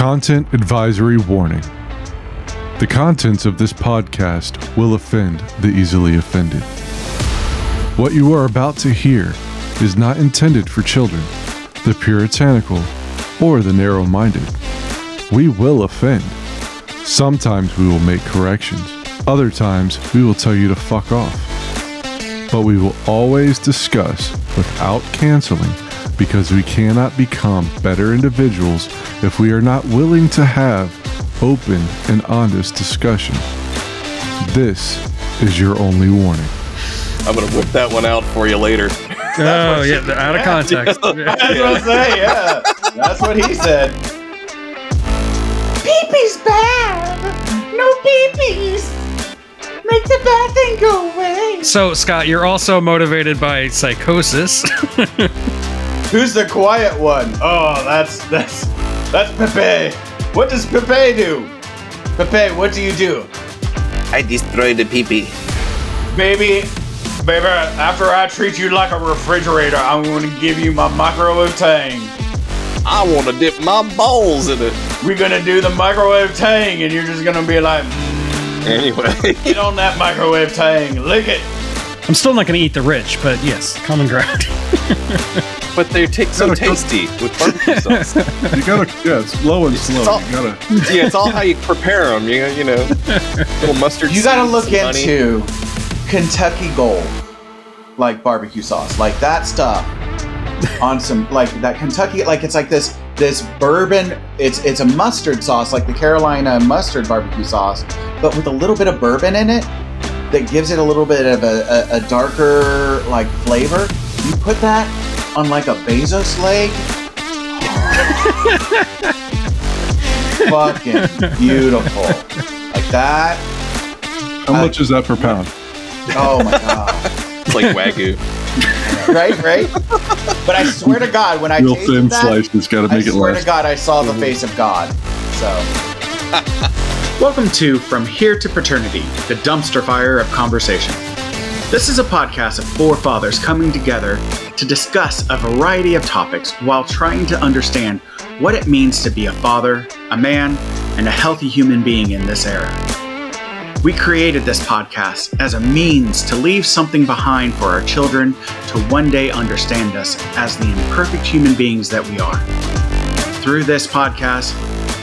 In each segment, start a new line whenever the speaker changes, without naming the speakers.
Content advisory warning. The contents of this podcast will offend the easily offended. What you are about to hear is not intended for children, the puritanical, or the narrow minded. We will offend. Sometimes we will make corrections, other times we will tell you to fuck off. But we will always discuss without canceling because we cannot become better individuals if we are not willing to have open and honest discussion. This is your only warning.
I'm gonna whip that one out for you later.
Oh yeah, they're out of context.
That's what I'm saying, yeah. That's what he said.
Pee-pee's bad. No pee-pees. Make the bad thing go away.
so Scott, you're also motivated by psychosis.
Who's the quiet one? Oh, that's that's that's Pepe. What does Pepe do? Pepe, what do you do?
I destroy the peepee.
Baby, baby, after I treat you like a refrigerator, I'm going to give you my microwave tang.
I want to dip my balls in it.
We're going to do the microwave tang, and you're just going to be like, mm.
Anyway,
get on that microwave tang, lick it.
I'm still not going to eat the rich, but yes, common ground.
but they taste so
Gotta cook-
tasty with barbecue sauce.
You gotta, yeah, it's low and slow.
all-
You gotta,
yeah, it's all how you prepare them. You you know, little mustard.
You got to look
honey.
into Kentucky Gold, like barbecue sauce, like that stuff on some like that Kentucky, like it's like this this bourbon. It's it's a mustard sauce, like the Carolina mustard barbecue sauce, but with a little bit of bourbon in it that gives it a little bit of a, a, a darker like flavor. You put that on like a Bezos leg. Fucking beautiful. Like that.
how much is that per pound?
Oh my god.
It's like wagyu.
right, right. But I swear to God, when I
Real thin
that,
slices, gotta
I
make it
swear to. God, I saw the face of God. So,
Welcome to From Here to Paternity, the dumpster fire of conversation. This is a podcast of four fathers coming together to discuss a variety of topics while trying to understand what it means to be a father, a man, and a healthy human being in this era. We created this podcast as a means to leave something behind for our children to one day understand us as the imperfect human beings that we are. Through this podcast,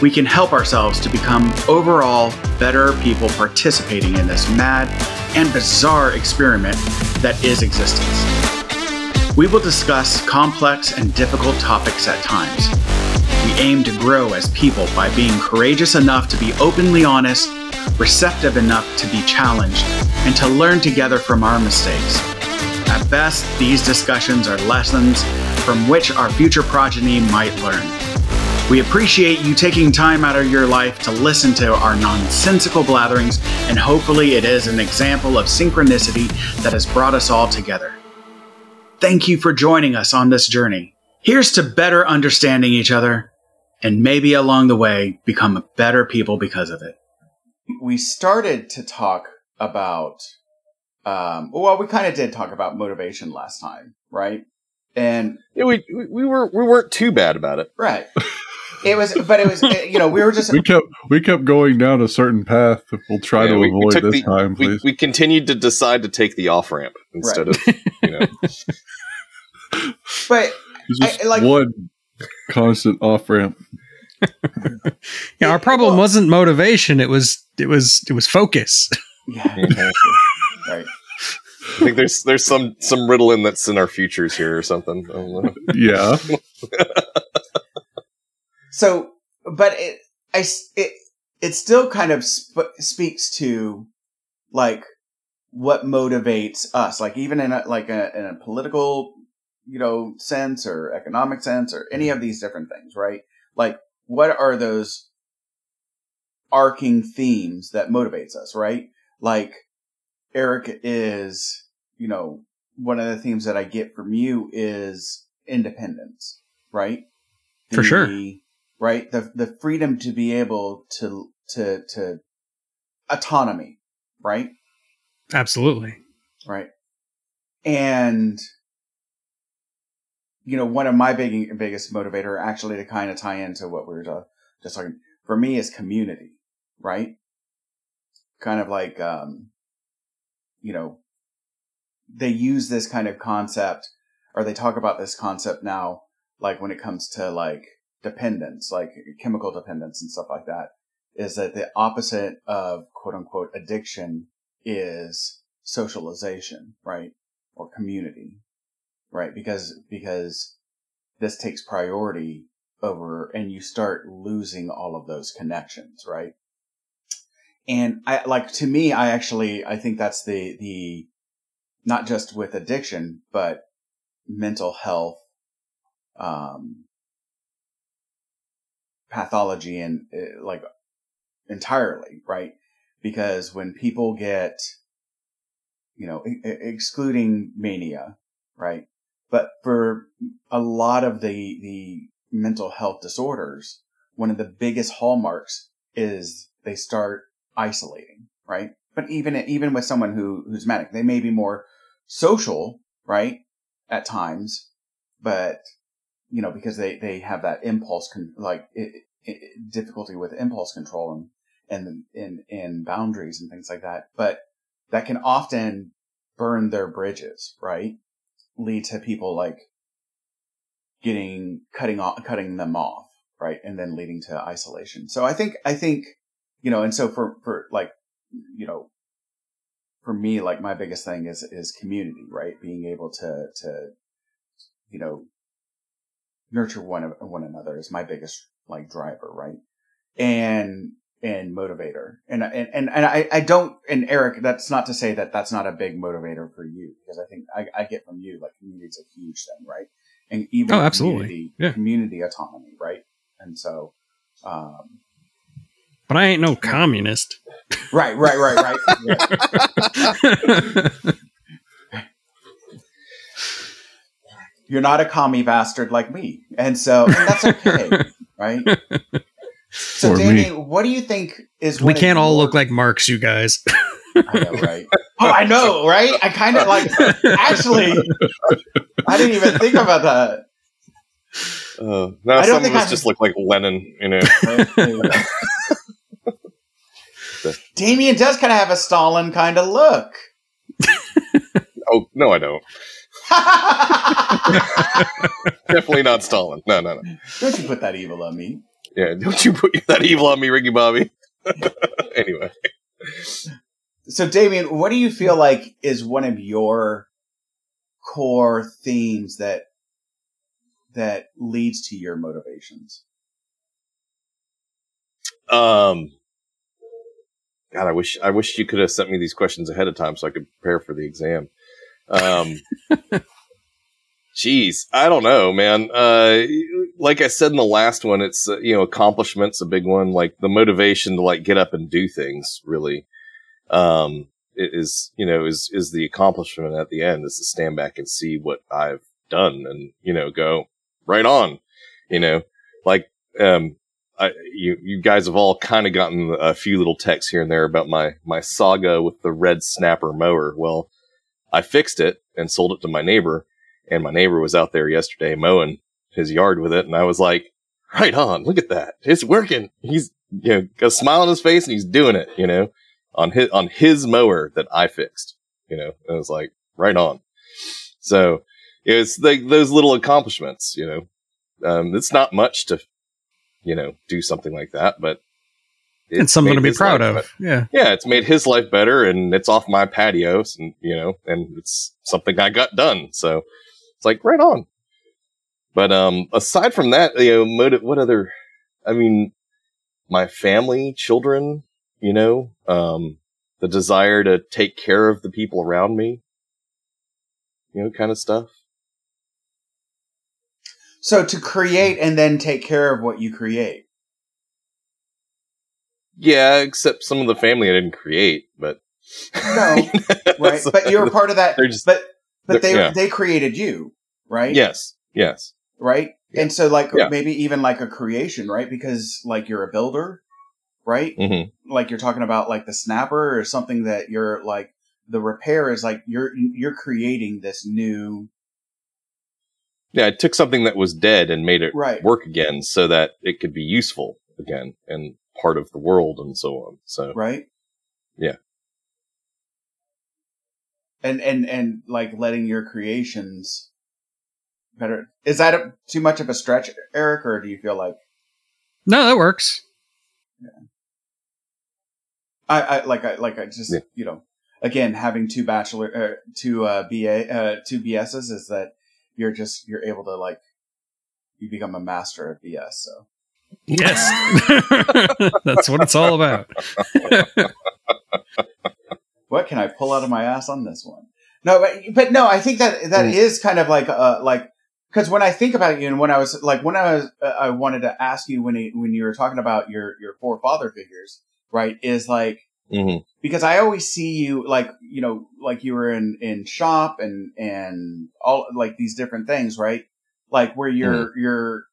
we can help ourselves to become overall better people participating in this mad and bizarre experiment that is existence. We will discuss complex and difficult topics at times. We aim to grow as people by being courageous enough to be openly honest, receptive enough to be challenged, and to learn together from our mistakes. At best, these discussions are lessons from which our future progeny might learn. We appreciate you taking time out of your life to listen to our nonsensical blatherings, and hopefully, it is an example of synchronicity that has brought us all together. Thank you for joining us on this journey. Here's to better understanding each other, and maybe along the way, become better people because of it.
we started to talk about, um, well, we kind of did talk about motivation last time, right? And
Yeah, we we we were we weren't too bad about it.
right, it was, but it was, uh, you know, we were just
We kept we kept going down a certain path. that We'll try
Yeah,
to
we- we
avoid
took
this
the-
time,
We,
please.
we continued to decide to take the off ramp instead of you know.
but
It's just
I- like-
one constant off ramp.
yeah, our problem
Well-
wasn't motivation; it was it was it was focus.
yeah, right.
I think there's there's some some riddle in that's in our futures here or something. I don't know.
Yeah,
So, but it, I, it, it still kind of sp- speaks to like what motivates us, like even in a, like a, in a political, you know, sense or economic sense or any of these different things, right? Like, what are those arcing themes that motivates us, right? Like, Eric is, you know, one of the themes that I get from you is independence, right?
For sure.
Right? The the freedom to be able to to to autonomy, right?
Absolutely.
Right. And you know, one of my big biggest motivator actually to kind of tie into what we were ta- just talking for me is community, right? Kind of like, um, you know, they use this kind of concept or they talk about this concept now, like when it comes to like dependence, like chemical dependence and stuff like that, is that the opposite of quote unquote addiction is socialization, right? Or community, right? Because, because this takes priority over and you start losing all of those connections, right? And I like to me, I actually, I think that's the, the, not just with addiction, but mental health, um, pathology and uh, like entirely, right? Because when people get, you know, e- excluding mania, right? But for a lot of the, the mental health disorders, one of the biggest hallmarks is they start isolating, right? But even, even with someone who, who's manic, they may be more social, right? At times, but you know, because they, they have that impulse, con- like it, it, difficulty with impulse control and, and, and, and boundaries and things like that. But that can often burn their bridges, right? Lead to people like getting, cutting off, cutting them off, right? And then leading to isolation. So I think, I think, you know, and so for, for like, you know, for me, like my biggest thing is, is community, right? Being able to, to, you know, nurture one, of one another is my biggest like driver, right? And, and motivator. And, and, and, and I, I don't, and Eric, that's not to say that that's not a big motivator for you, because I think I, I get from you, like community is a huge thing, right? And even
Oh, absolutely.
community,
Yeah.
community autonomy, right? And so, um,
But I ain't no communist.
right, right, right, right. right. You're not a commie bastard like me. And so, and that's okay, right? So,
Or
Danny,
me.
what do you think is
we
one of
can't all
your-
look like Marx, you guys.
I know, right? Oh, I know, right? I kind of like, actually, I didn't even think about that.
Uh, now
I don't
some of us
I-
just look like Lenin, you know.
Right? There you go. Damian does kind of have a Stalin kind of look.
oh no, I don't. Definitely not Stalin. No, no, no.
Don't you put that evil on me.
Yeah, don't you put that evil on me, Ricky Bobby. anyway,
So, Damian, what do you feel like is one of your core themes that that leads to your motivations?
um, God, I wish I wish you could have sent me these questions ahead of time so I could prepare for the exam. Um, Jeez, I don't know, man. Uh, like I said in the last one, it's uh, you know accomplishments a big one. Like the motivation to like get up and do things really, um, is you know is is the accomplishment at the end is to stand back and see what I've done and you know go right on, you know, like um, I you you guys have all kind of gotten a few little texts here and there about my my saga with the red snapper mower. Well, I fixed it and sold it to my neighbor and my neighbor was out there yesterday mowing his yard with it, and I was like, "Right on! Look at that! It's working." He's you know got a smile on his face, and he's doing it. You know, on his on his mower that I fixed. You know, and I was like, "Right on!" So it's like those little accomplishments. You know, um, it's not much to you know do something like that, but
It's something to be proud
life
of. Yeah.
yeah, it's made his life better and it's off my patio and, you know, and it's something I got done. So it's like right on. But, um, aside from that, you know, motive, what other, I mean, my family, children, you know, um, the desire to take care of the people around me, you know, kind of stuff.
So, to create and then take care of what you create.
Yeah, except some of the family I didn't create, but.
No, right? But you're part of that.
They're just-
but but they
yeah.
they created you, right?
Yes, yes.
right?
Yeah.
And so, like,
Yeah.
maybe even like a creation, right? Because like you're a builder, right?
hmm
Like you're talking about like the snapper or something that you're like the repair is like you're you're creating this new
Yeah, I took something that was dead and made it
right.
work again so that it could be useful. again and part of the world and so on. So
right?
Yeah.
And and and like letting your creations better is that a, too much of a stretch, Eric, or do you feel like
No, that works. Yeah.
I, I like I like I just
Yeah.
you know again having two bachelor uh, two uh, BA uh, two BSs is that you're just you're able to like you become a master of BS. So
Yes. That's what it's all about.
what can I pull out of my ass on this one? No, but but no, I think that that
Mm.
is kind of like uh like because when I think about you and when I was like when I was uh, I wanted to ask you when he, when you were talking about your your forefather figures, right? Is like
mhm.
because I always see you like you know like you were in in shop and and all like these different things, right? Like where you're you're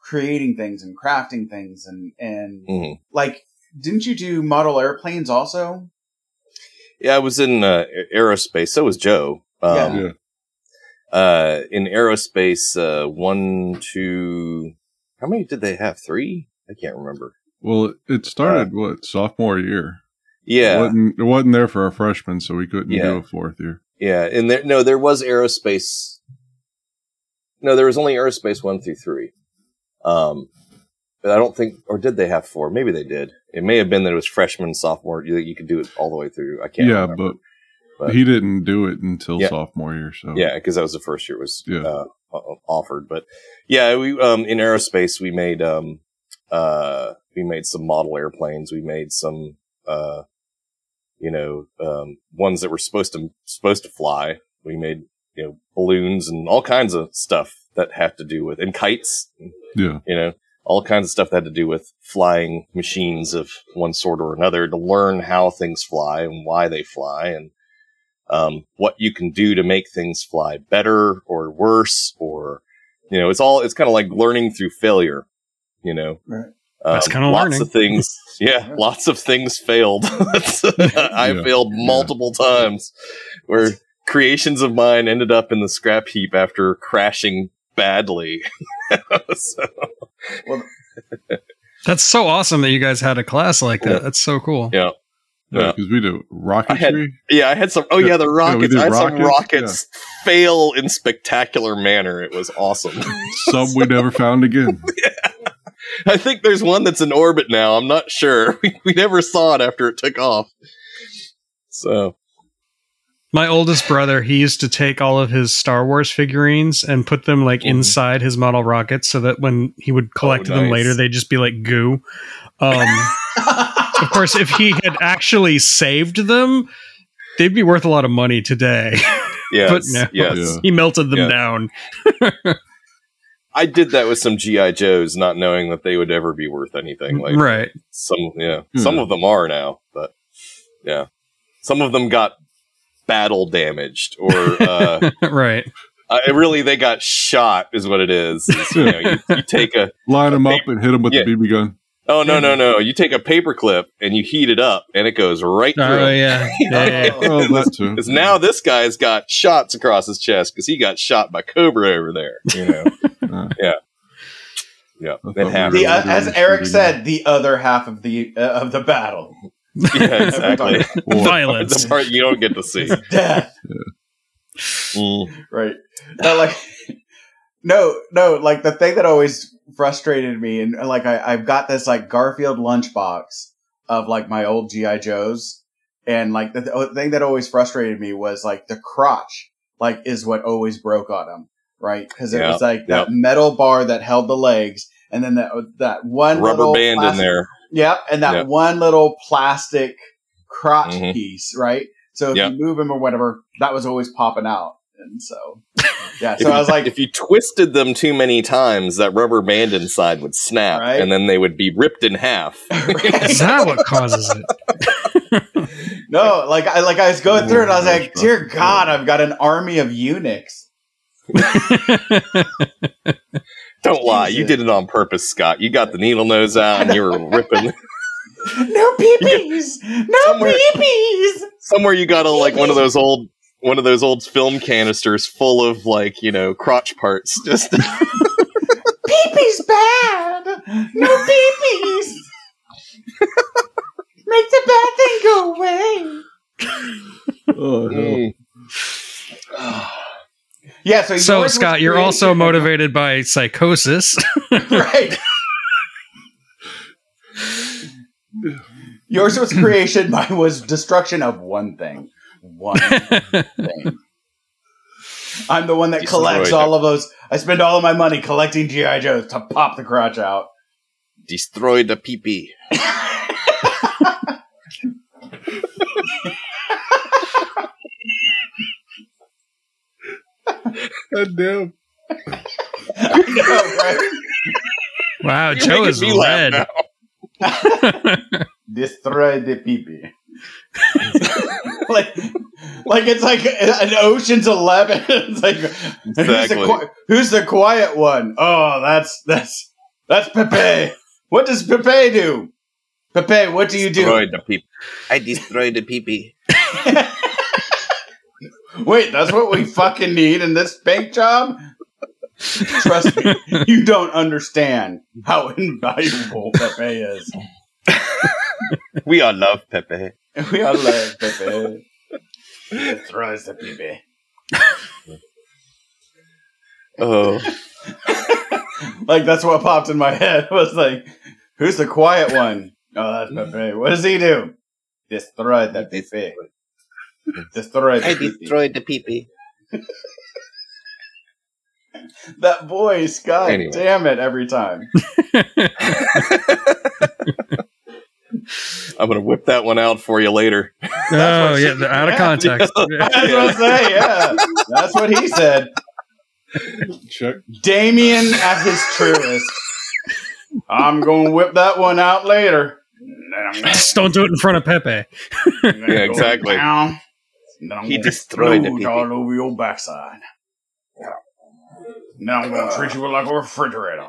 creating things and crafting things and and
Mhm.
like didn't you do model airplanes also?
yeah, I was in uh, aerospace. So was Joe. Um,
Yeah.
Yeah.
uh, in aerospace, uh, one, two, how many did they have? Three? I can't remember.
Well, it started what sophomore year. It
Yeah,
wasn't, it wasn't there for our freshmen, so we couldn't
Yeah.
do a fourth year.
yeah. And there, no, there was aerospace. No, there was only aerospace one through three. Um, but I don't think, or did they have four? Maybe they did. It may have been that it was freshman, sophomore. You, you could do it all the way through. I can't.
yeah,
remember.
but,
But-
he didn't do it until
Yeah.
sophomore year. So
Yeah, because that was the first year it was
Yeah.
uh, offered. But yeah, we um in aerospace we made um uh we made some model airplanes. We made some uh you know um ones that were supposed to supposed to fly. We made you know balloons and all kinds of stuff that have to do with and kites.
yeah,
You know all kinds of stuff that had to do with flying machines of one sort or another to learn how things fly and why they fly and um, what you can do to make things fly better or worse or you know it's all it's kind of like learning through failure you know
Right.
That's
Um,
kinda
lots
learning.
of things yeah,
Yeah.
lots of things failed i
Yeah.
failed multiple times where creations of mine ended up in the scrap heap after crashing badly so,
That's so awesome that you guys had a class like that.
Yeah.
That's so cool.
yeah
yeah,
Yeah.
because we do
I had-
rocketry.
Yeah, I had some. Oh
Yeah.
yeah, the rockets.
did
I had some
rockets,
rockets fail in spectacular manner. It was awesome.
Some we never found again.
I think there's one that's in orbit now. I'm not sure. We, we never saw it after it took off. So
My oldest brother, he used to take all of his Star Wars figurines and put them like
Mhm.
inside his model rockets so that when he would collect
Oh,
them later, they'd just be like goo. Um, of course, if he had actually saved them, they'd be worth a lot of money today.
yes,
But no.
yes.
Yeah.
he melted them
Yeah.
down.
I did that with some GI Joes, not knowing that they would ever be worth anything. Like
right.
some, yeah,
Hmm.
some of them are now, but yeah, some of them got battle damaged or. uh
right.
Uh, really, they got shot, is what it is. Is, you, know, you, you take a
Line them up and hit them with
Yeah.
the BB gun.
oh no no no, you take a paper clip and you heat it up, and it goes right through.
Oh
'em.
yeah. Yeah, yeah, yeah.
Oh, that too.
Because now this guy's got shots across his chest because he got shot by Cobra over there. You know,
Uh,
yeah,
I thought
it
we
happened.
the, uh, as Eric said, the other half of the uh, of the battle,
yeah, exactly.
Violence.
the part you don't get to see.
death.
Mm.
right no, like no no like the thing that always frustrated me and like I, i've got this like garfield lunchbox of like my old gi joes and like the, the thing that always frustrated me was like the crotch like is what always broke on them right because it
Yeah,
was like that
yep.
metal bar that held the legs and then that that one
Rubber
little
band in there.
Yep, and that
Yep.
one little plastic crotch
Mhm.
piece, right? So if
Yep.
you move him or whatever, that was always popping out. And so, yeah, so
you,
I was like,
if you twisted them too many times, that rubber band inside would snap,
Right.
and then they would be ripped in half.
Is that what causes it?
no, like I like I was going through it, and I was like, dear. God, I've got an army of eunuchs.
Don't lie, you did it on purpose, Scott. You got the needle nose out and you were ripping.
No peepees! No
Somewhere-
peepees!
Somewhere you got a like one of those old one of those old film canisters full of like you know crotch parts. Just
Peepees bad. No peepees. Make the bad thing go away.
Oh,
mm. hell.
Yeah. So,
So Scott, you're also motivated by psychosis.
right. Yours was creation. Mine was destruction of one thing. One thing. I'm the one that
Destroyed
collects
it.
all of those. I spend all of my money collecting GI Joes to pop the crotch out.
Destroy the pee
damn.
I know, right?
wow,
You're
Joe is red.
Destroy the peepee. like, like it's like an Ocean's Eleven. it's like who's, the qui- who's the quiet one? Oh, that's that's that's Pepe. What does Pepe do? Pepe, what do you do?
Destroy the pee I destroy the pee
Wait, that's what we fucking need in this bank job? Trust me, you don't understand how invaluable Pepe is.
We all love Pepe.
We all love Pepe. Destroys the Pepe.
Oh,
Like that's what popped in my head was like, who's the quiet one? Oh, that's Pepe. What does he do? This Destroy the Pepe. Destroy the Pepe.
the pee
That voice, God
Anyway.
damn it, every time.
I'm gonna whip that one out for you later.
oh yeah, they're out of context.
That's what I say, yeah. That's what he said.
Check.
Damian at his truest. I'm gonna whip that one out later. Then I'm gonna-
Just don't do it in front of Pepe.
I'm gonna
Yeah,
go
exactly.
down, then I'm
He destroyed the
explode all over your backside. Now I'm gonna treat you like a refrigerator.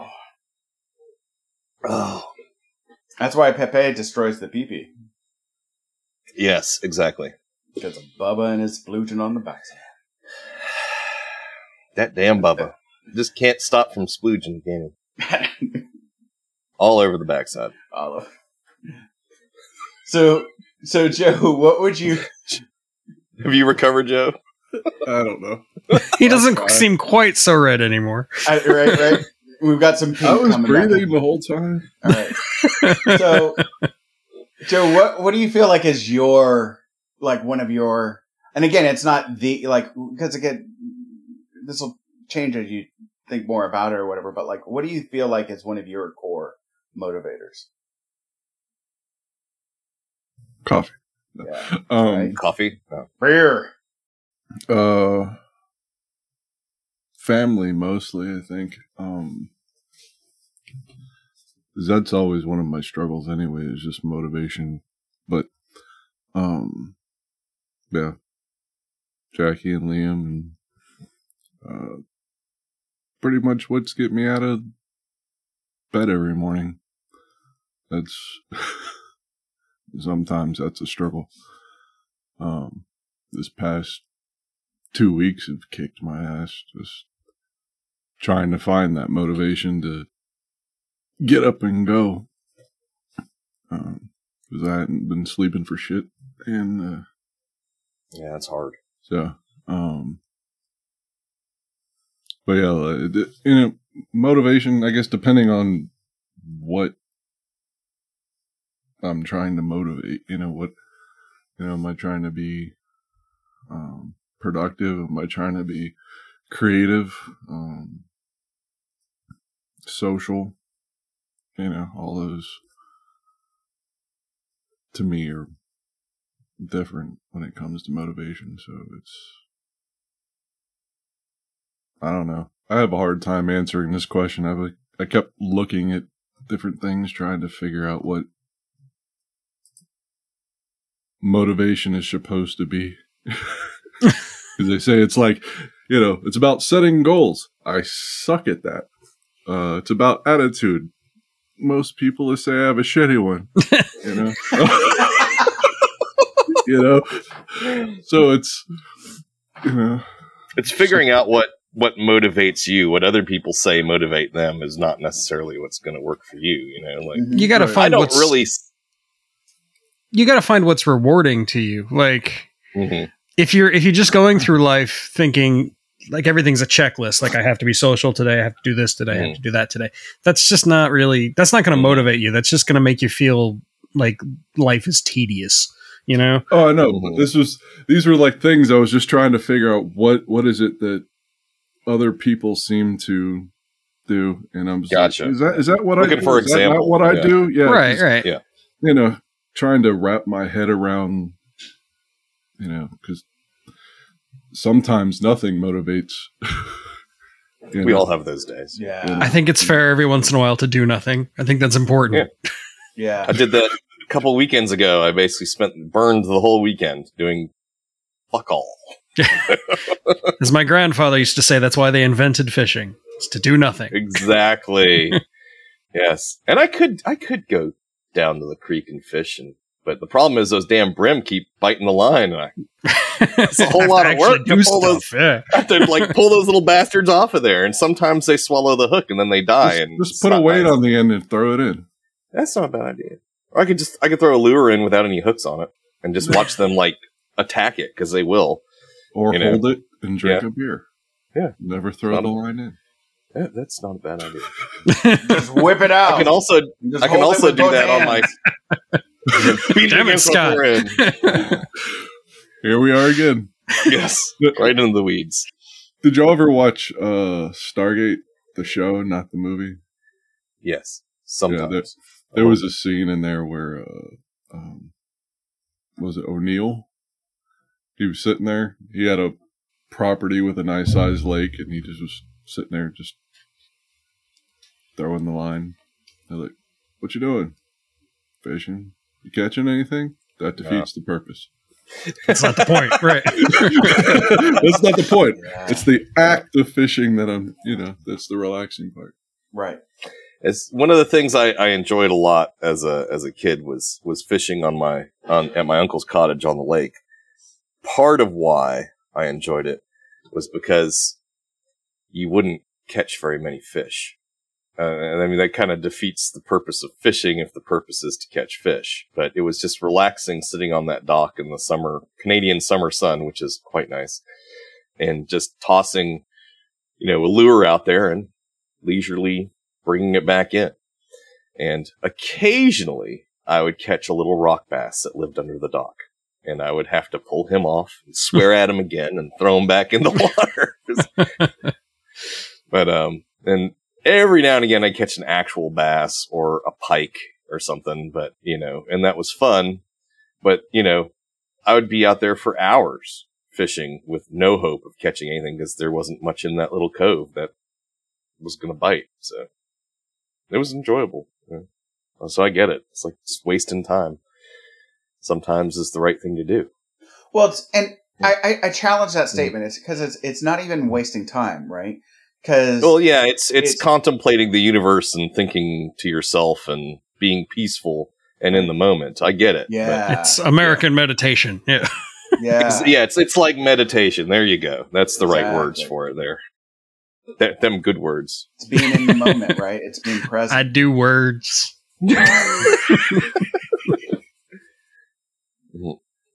Oh,
That's why Pepe destroys the peepee.
yes, exactly.
Because of Bubba and his splooting on the backside.
That damn Bubba just can't stop from splooging, can he? All over the backside.
Olive. So, so Joe, what would you?
Have you recovered, Joe?
I don't know.
He doesn't
fine.
seem quite so red anymore.
I, right, right. We've got some pink
I was
coming back.
breathing the whole time.
All right. So, Joe, what what do you feel like is your like one of your? And again, it's not the like because again, this will change as you think more about it or whatever. But like, what do you feel like is one of your core motivators?
Coffee.
Yeah,
Um,
Right.
Coffee? No.
beer.
Uh, family mostly, I think. Um, 'cause that's always one of my struggles anyway, is just motivation. But, um, yeah, Jackie and Liam and, uh, pretty much what's get me out of bed every morning. That's, sometimes that's a struggle. Um, this past two weeks have kicked my ass just trying to find that motivation to get up and go because i hadn't been sleeping for shit and uh,
Yeah, it's hard.
so um but yeah it- you know motivation i guess depending on what i'm trying to motivate you know what you know am i trying to be um productive? Am i trying to be creative? Um social you know all those to me are different when it comes to motivation so it's i don't know. I have a hard time answering this question. I've, i kept looking at different things trying to figure out what motivation is supposed to be because they say it's like you know it's about setting goals i suck at that uh it's about attitude most people say i have a shitty one you know you know so it's you know
It's figuring out what what motivates you, what other people say motivate them, is not necessarily what's going to work for you. You know, like.
You got to
Right.
I
find
don't
what's
really. S-
you got to find what's rewarding to you. Like
Mhm.
if you're if you're just going through life thinking like everything's a checklist, like I have to be social today, I have to do this today, I have to do that today. That's just not really that's not going to
Mhm.
motivate you. That's just going to make you feel like life is tedious, you know?
Oh, I know.
Mhm.
This was these were like things I was just trying to figure out what what is it that other people seem to do, and I'm just like,
Gotcha.
is that is that what I
Looking
do?
for
Is that not
example,
what I
yeah.
do? Yeah,
right,
'cause,
right.
yeah.
You know, trying to wrap my head around, you know, because sometimes nothing motivates.
We
know.
all have those days.
Yeah.
I think it's fair every once in a while to do nothing. I think that's important.
Yeah.
I did that a couple weekends ago. I basically spent burned the whole weekend doing fuck all.
As my grandfather used to say, that's why they invented fishing. It's to do nothing.
Exactly. yes, and I could I could go down to the creek and fish, and but the problem is those damn brim keep biting the line, and I
it's
a whole lot of work to pull those-
Yeah.
have to like pull those little bastards off of there. And sometimes they swallow the hook and then they die.
Just,
and
just put a weight
nice.
on the end and throw it in.
That's not a bad idea. Or I could just I could throw a lure in without any hooks on it and just watch them like attack it because they will.
Or
You know.
hold it and drink
Yeah.
a beer.
Yeah.
Never throw
Not
the
a-
line in.
Yeah, that's not a bad idea.
Just whip it out.
I can also
Just
I can also do
both
that on my beat
Damn it, Scott.
Here we are again.
yes, right into the weeds.
Did y'all ever watch uh Stargate, the show, not the movie?
Yes, sometimes.
There was a scene in there where uh um was it O'Neill? He was sitting there. He had a property with a nice sized lake and he just was sitting there just throwing the line. They're like, What you doing? Fishing. You catching anything? That defeats the purpose.
That's not the point. Right.
That's not the point.
Yeah.
It's the act of fishing that I'm, you know, that's the relaxing part.
right.
It's one of the things I, I enjoyed a lot as a as a kid was was fishing on my on at my uncle's cottage on the lake. Part of why I enjoyed it was because you wouldn't catch very many fish. Uh, and I mean that kind of defeats the purpose of fishing if the purpose is to catch fish. But it was just relaxing sitting on that dock in the summer Canadian summer sun, which is quite nice, and just tossing, you know, a lure out there and leisurely bringing it back in. And occasionally I would catch a little rock bass that lived under the dock. And I would have to pull him off and swear at him again and throw him back in the water. but, um, and every now and again I'd catch an actual bass or a pike or something, but, you know, and that was fun. But, you know, I would be out there for hours fishing with no hope of catching anything because there wasn't much in that little cove that was going to bite. So it was enjoyable. So I get it. It's like just wasting time. Sometimes is the right thing to do.
Well, it's, and I, I, I challenge that statement. It's because it's it's not even wasting time, right? Because
Well, yeah, it's, it's
It's-
contemplating the universe and thinking to yourself and being peaceful and in the moment. I get it. but-
yeah,
It's American meditation. Yeah.
yeah,
Ex- yeah, it's it's like meditation. There you go. That's the right words for it. There, Th- them good words.
It's being in the moment, right? It's being present.
I do words.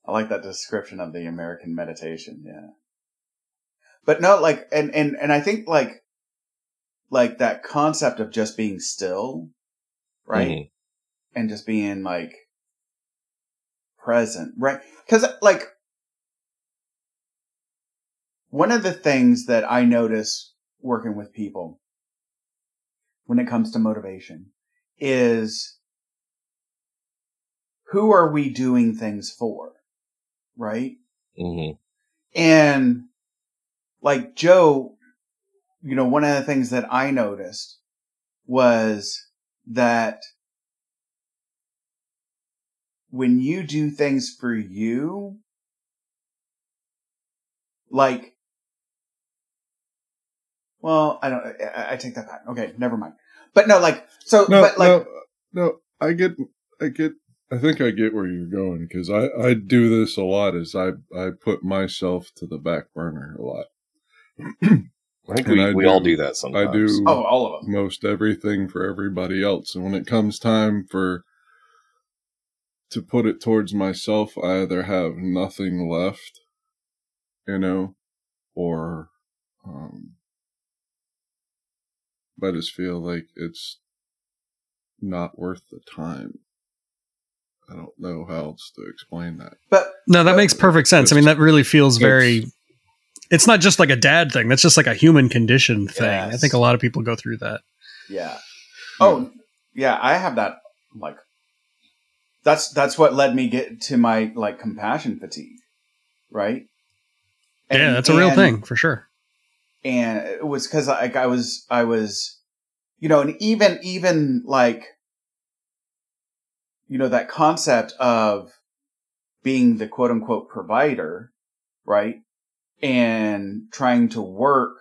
I like that description of the American meditation. Yeah. But no, like, and, and, and I think like, like that concept of just being still, right?
Mhm.
And just being like present, right? Cause like, one of the things that I notice working with people when it comes to motivation is who are we doing things for? Right?
Mhm.
And like Joe, you know, one of the things that I noticed was that when you do things for you, like, well, I don't, I, I take that back. Okay, never mind. But no, like, so,
No,
but like,
no, no. I get, I get. I think I get where you're going because I, I do this a lot. Is I, I put myself to the back burner a lot.
I think
And
we,
I
we
do-
all do that sometimes.
I do
Oh, all of them.
most everything for everybody else. And when it comes time for to put it towards myself, I either have nothing left, you know, or um, I just feel like it's not worth the time. I don't know how else to explain that.
But
No, that makes perfect sense. I mean, that really feels very.
It's-
not just like a dad thing. That's just like a human condition thing. I think a lot of people go through that.
yeah. Oh, yeah. I have that. Like, that's that's what led me get to my like compassion fatigue, right?
yeah, that's a real
and-
thing for sure.
and it was because like I was I was, you know, and even even like, you know, that concept of being the quote unquote provider, right, and trying to work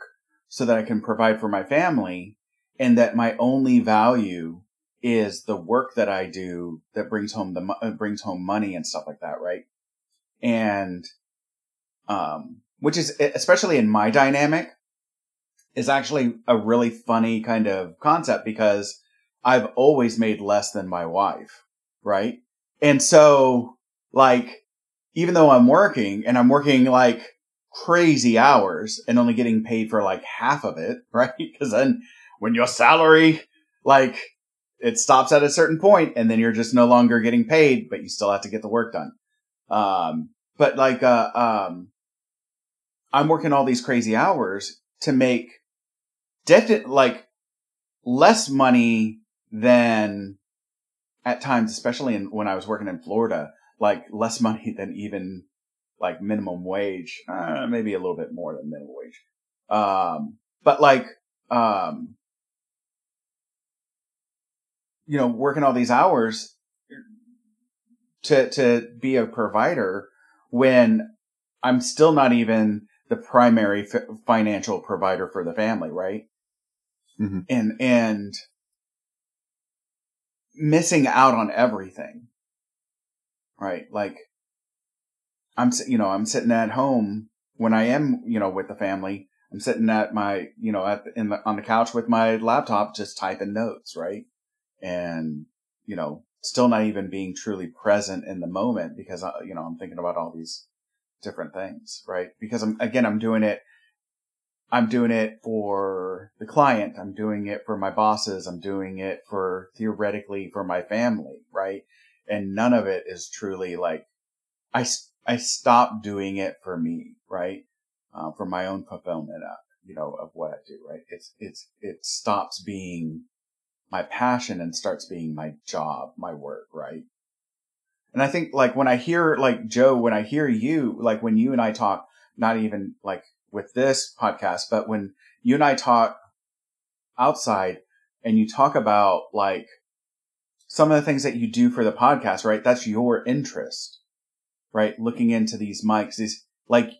so that I can provide for my family, and that my only value is the work that I do that brings home the uh, brings home money and stuff like that, right? And um, which is especially in my dynamic is actually a really funny kind of concept because I've always made less than my wife, right? And so, like, even though I'm working and I'm working like crazy hours and only getting paid for like half of it, right? Because then when your salary, like, it stops at a certain point and then you're just no longer getting paid, but you still have to get the work done. Um, but like, uh, um, I'm working all these crazy hours to make definite like less money than at times, especially in, when I was working in Florida, like less money than even like minimum wage, uh, maybe a little bit more than minimum wage. Um, but like, um, you know, working all these hours to, to be a provider when I'm still not even the primary f- financial provider for the family, right?
Mhm.
And, and missing out on everything, right? Like I'm, you know, I'm sitting at home when I am, you know, with the family. I'm sitting at my, you know, at in the, on the couch with my laptop, just typing notes, right? And, you know, still not even being truly present in the moment because, I, you know, I'm thinking about all these different things, right? Because I'm, again, I'm doing it, I'm doing it for the client. I'm doing it for my bosses. I'm doing it for theoretically for my family, right? And none of it is truly like, I, I stopped doing it for me, right? Uh, for my own fulfillment, uh, you know, of what I do, right? It's, it's, it stops being my passion and starts being my job, my work, right? And I think like when I hear like Joe, when I hear you, like when you and I talk, not even like with this podcast, but when you and I talk outside and you talk about like some of the things that you do for the podcast, right? That's your interest, right? Looking into these mics is like,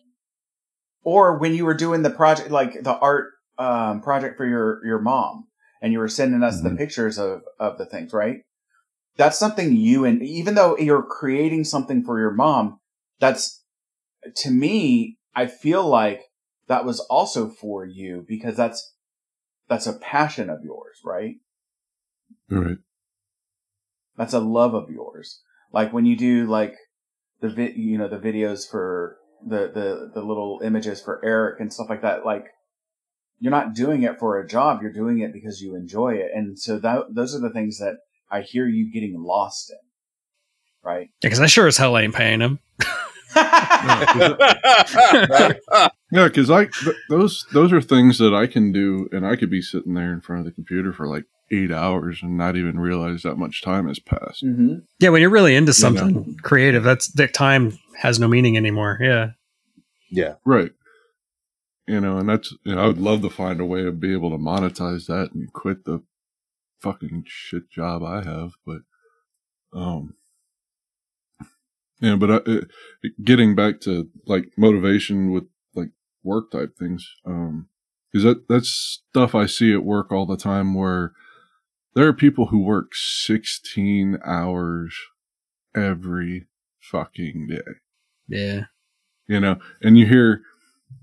or when you were doing the project, like the art, um, project for your, your mom and you were sending us the
Mhm.
pictures of, of the things, right? That's something you and even though you're creating something for your mom, that's to me, I feel like that was also for you because that's, that's a passion of yours, right?
Right.
That's a love of yours. Like when you do like the vi- you know, the videos for the, the, the little images for Eric and stuff like that, like you're not doing it for a job. You're doing it because you enjoy it. And so that, those are the things that I hear you getting lost in. Right.
Because I sure as hell ain't paying him.
Yeah, because I th- those those are things that I can do, and I could be sitting there in front of the computer for like eight hours and not even realize that much time has passed.
mm-hmm.
Yeah, when you're really into
You know.
something creative, that's that time has no meaning anymore. Yeah.
yeah.
Right. You know, and that's you know, I would love to find a way to be able to monetize that and quit the fucking shit job I have, but um, yeah, but I, it, getting back to like motivation with like work type things, um, because that that's stuff I see at work all the time where there are people who work sixteen hours every fucking day
Yeah.
you know and you hear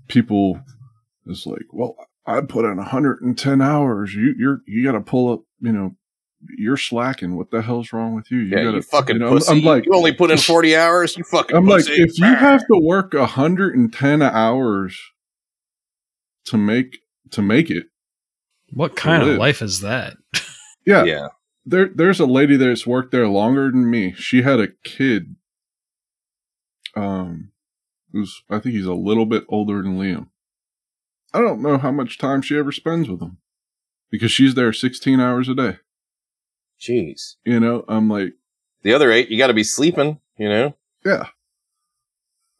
people it's like well I put in 110 hours. You you're you got to pull up. You know, you're slacking. What the hell's wrong with you? You
yeah,
gotta,
you fucking
you know, I'm-
pussy.
I'm like,
you only put in forty hours. You fucking.
I'm like,
pussy.
if you have to work 110 hours to make to make it,
What kind of life is that?
yeah,
yeah,
there there's a lady that's worked there longer than me. She had a kid. Um, who's I think he's a little bit older than Liam. I don't know how much time she ever spends with him because she's there 16 hours a day.
jeez.
You know, I'm like,
The other eight, you got to be sleeping. You know.
yeah.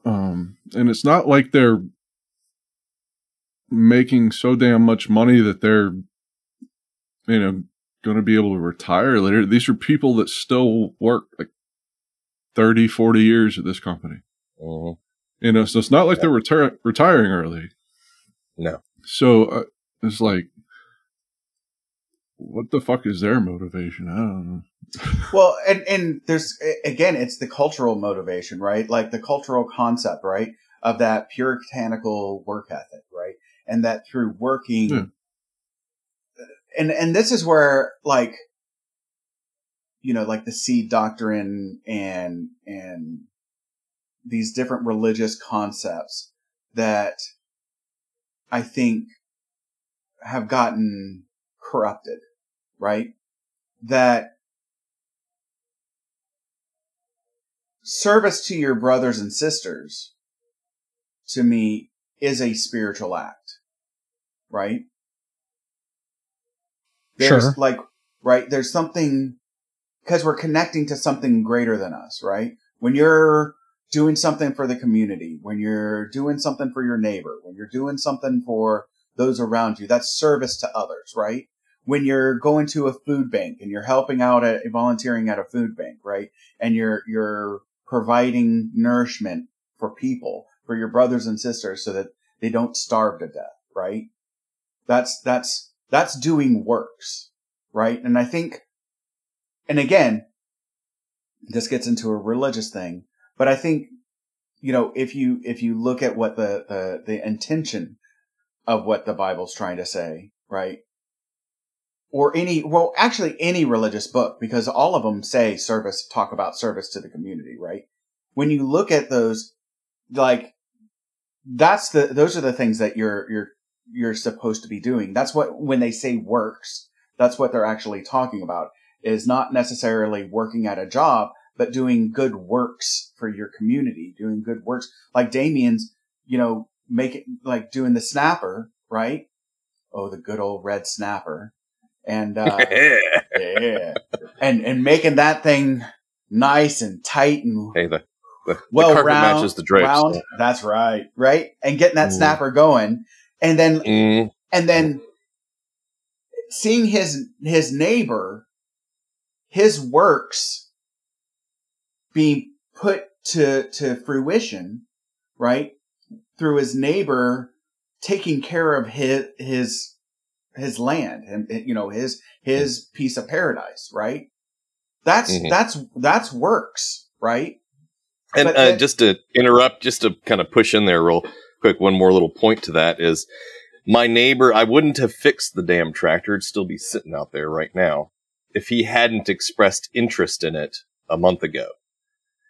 Um, and it's not like they're making so damn much money that they're, you know, going to be able to retire later. These are people that still work like 30, 40 years at this company.
Mhm.
You know, so it's not like they're retire- retiring early.
No.
So uh, it's like, what the fuck is their motivation? I don't know.
Well, and and there's again, it's the cultural motivation, right? Like the cultural concept, right, of that puritanical work ethic, right, and that through working,
Yeah.
And and this is where like, you know, like the seed doctrine and and these different religious concepts that I think have gotten corrupted, right? That service to your brothers and sisters to me is a spiritual act right there's
Sure.
like right there's something because we're connecting to something greater than us right? When you're doing something for the community when you're doing something for your neighbor when you're doing something for those around you that's service to others right? When you're going to a food bank and you're helping out at volunteering at a food bank right? And you're you're providing nourishment for people for your brothers and sisters so that they don't starve to death right? That's that's that's doing works right? And i think and again this gets into a religious thing but i think you know if you if you look at what the the, the intention of what the bible's trying to say right? Or any well actually any religious book because all of them say service talk about service to the community right? When you look at those like that's the those are the things that you're you're you're supposed to be doing. That's what when they say works that's what they're actually talking about is not necessarily working at a job but doing good works for your community doing good works. Like Damian's you know making like doing the snapper right? Oh the good old red snapper. And uh yeah. and and making that thing nice and tight and
hey, the the,
well
the
round,
matches the drapes.
round. That's right, right, and getting that
Mm.
snapper going, and then
Mm,
and then seeing his his neighbor, his works being put to to fruition, right, through his neighbor taking care of his his his land and you know his his piece of paradise, right? That's
Mhm.
that's that's works, right?
And
But
uh,
then-
just to interrupt, just to kind of push in there real quick, one more little point to that is my neighbor, I wouldn't have fixed the damn tractor. It'd still be sitting out there right now if he hadn't expressed interest in it a month ago.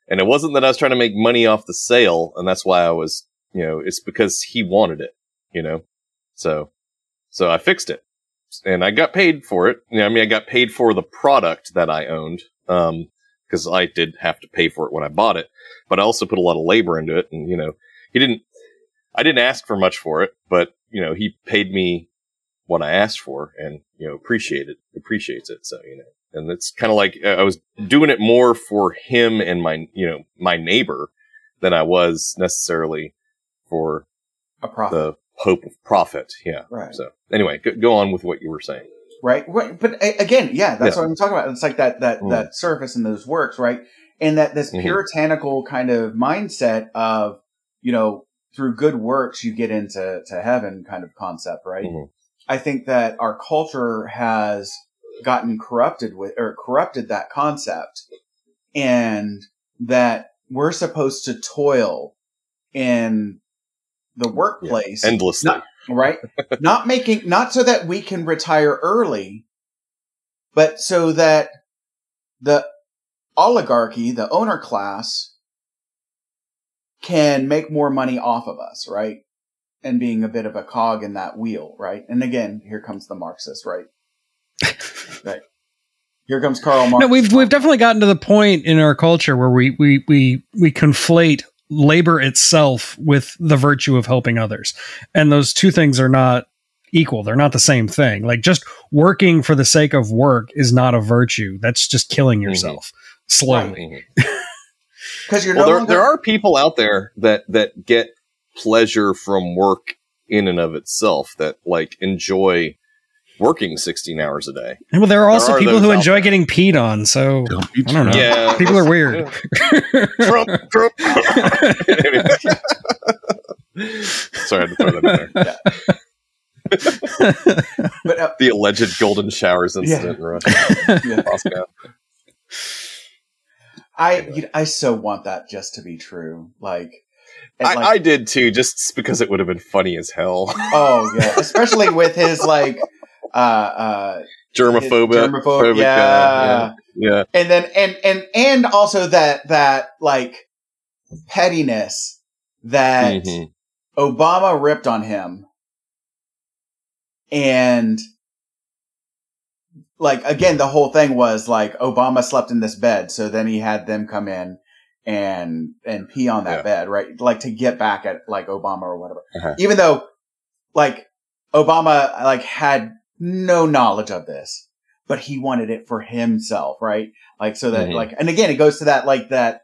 And it wasn't that I was trying to make money off the sale. And that's why I was, you know, it's because he wanted it, you know? So, so I fixed it and I got paid for it. You know, I mean, I got paid for the product that I owned. Um, cause I did have to pay for it when I bought it but I also put a lot of labor into it. And, you know, he didn't, I didn't ask for much for it, but, you know, he paid me what I asked for and, you know, appreciated, appreciates it. So, you know, and it's kind of like uh, I was doing it more for him and my, you know, my neighbor than I was necessarily for
A profit.
the hope of profit. Yeah.
Right.
So anyway, go, go on with what you were saying.
right? Right. But again, yeah, that's
Yeah.
what I'm talking about. It's like that that
Mm.
that surface and those works, right? And that this
Mhm.
puritanical kind of mindset of you know through good works you get into to heaven kind of concept, right?
Mhm.
I think that our culture has gotten corrupted with or corrupted that concept, and that we're supposed to toil in the workplace
Endlessly.
not right? not making, not so that we can retire early, but so that the oligarchy, the owner class, can make more money off of us, right? And being a bit of a cog in that wheel, right? And again, here comes the Marxist, right? right. Here comes Karl Marx.
No, we've we've definitely gotten to the point in our culture where we we we we conflate labor itself with the virtue of helping others, and those two things are not equal. They're not the same thing. Like just working for the sake of work is not a virtue. That's just killing
Mhm.
yourself slowly.
Mhm.
Because you're
Well,
no
there,
longer
there are people out there that that get pleasure from work in and of itself that like enjoy working 16 hours a day.
And well, there are
There
also
are
people who enjoy
there.
getting peed on. So
Don't be
I don't know.
Yeah.
people are weird.
Trump, Trump. Sorry, I had to throw that in there.
but uh,
The alleged golden showers incident in Russia,
yeah.
Moscow.
I you- I so want that just to be true. Like,
I,
like-
I did too, just because it would have been funny as hell.
oh yeah, especially with his like uh uh
uh,
yeah.
yeah, yeah.
and then and and and also that that like pettiness that
Mhm.
Obama ripped on him and like again the whole thing was like Obama slept in this bed so then he had them come in and and pee on that
Yeah.
bed right like to get back at like Obama or whatever
Uh-huh.
even though like Obama like had no knowledge of this but he wanted it for himself right like so that
Mhm.
like and again it goes to that like that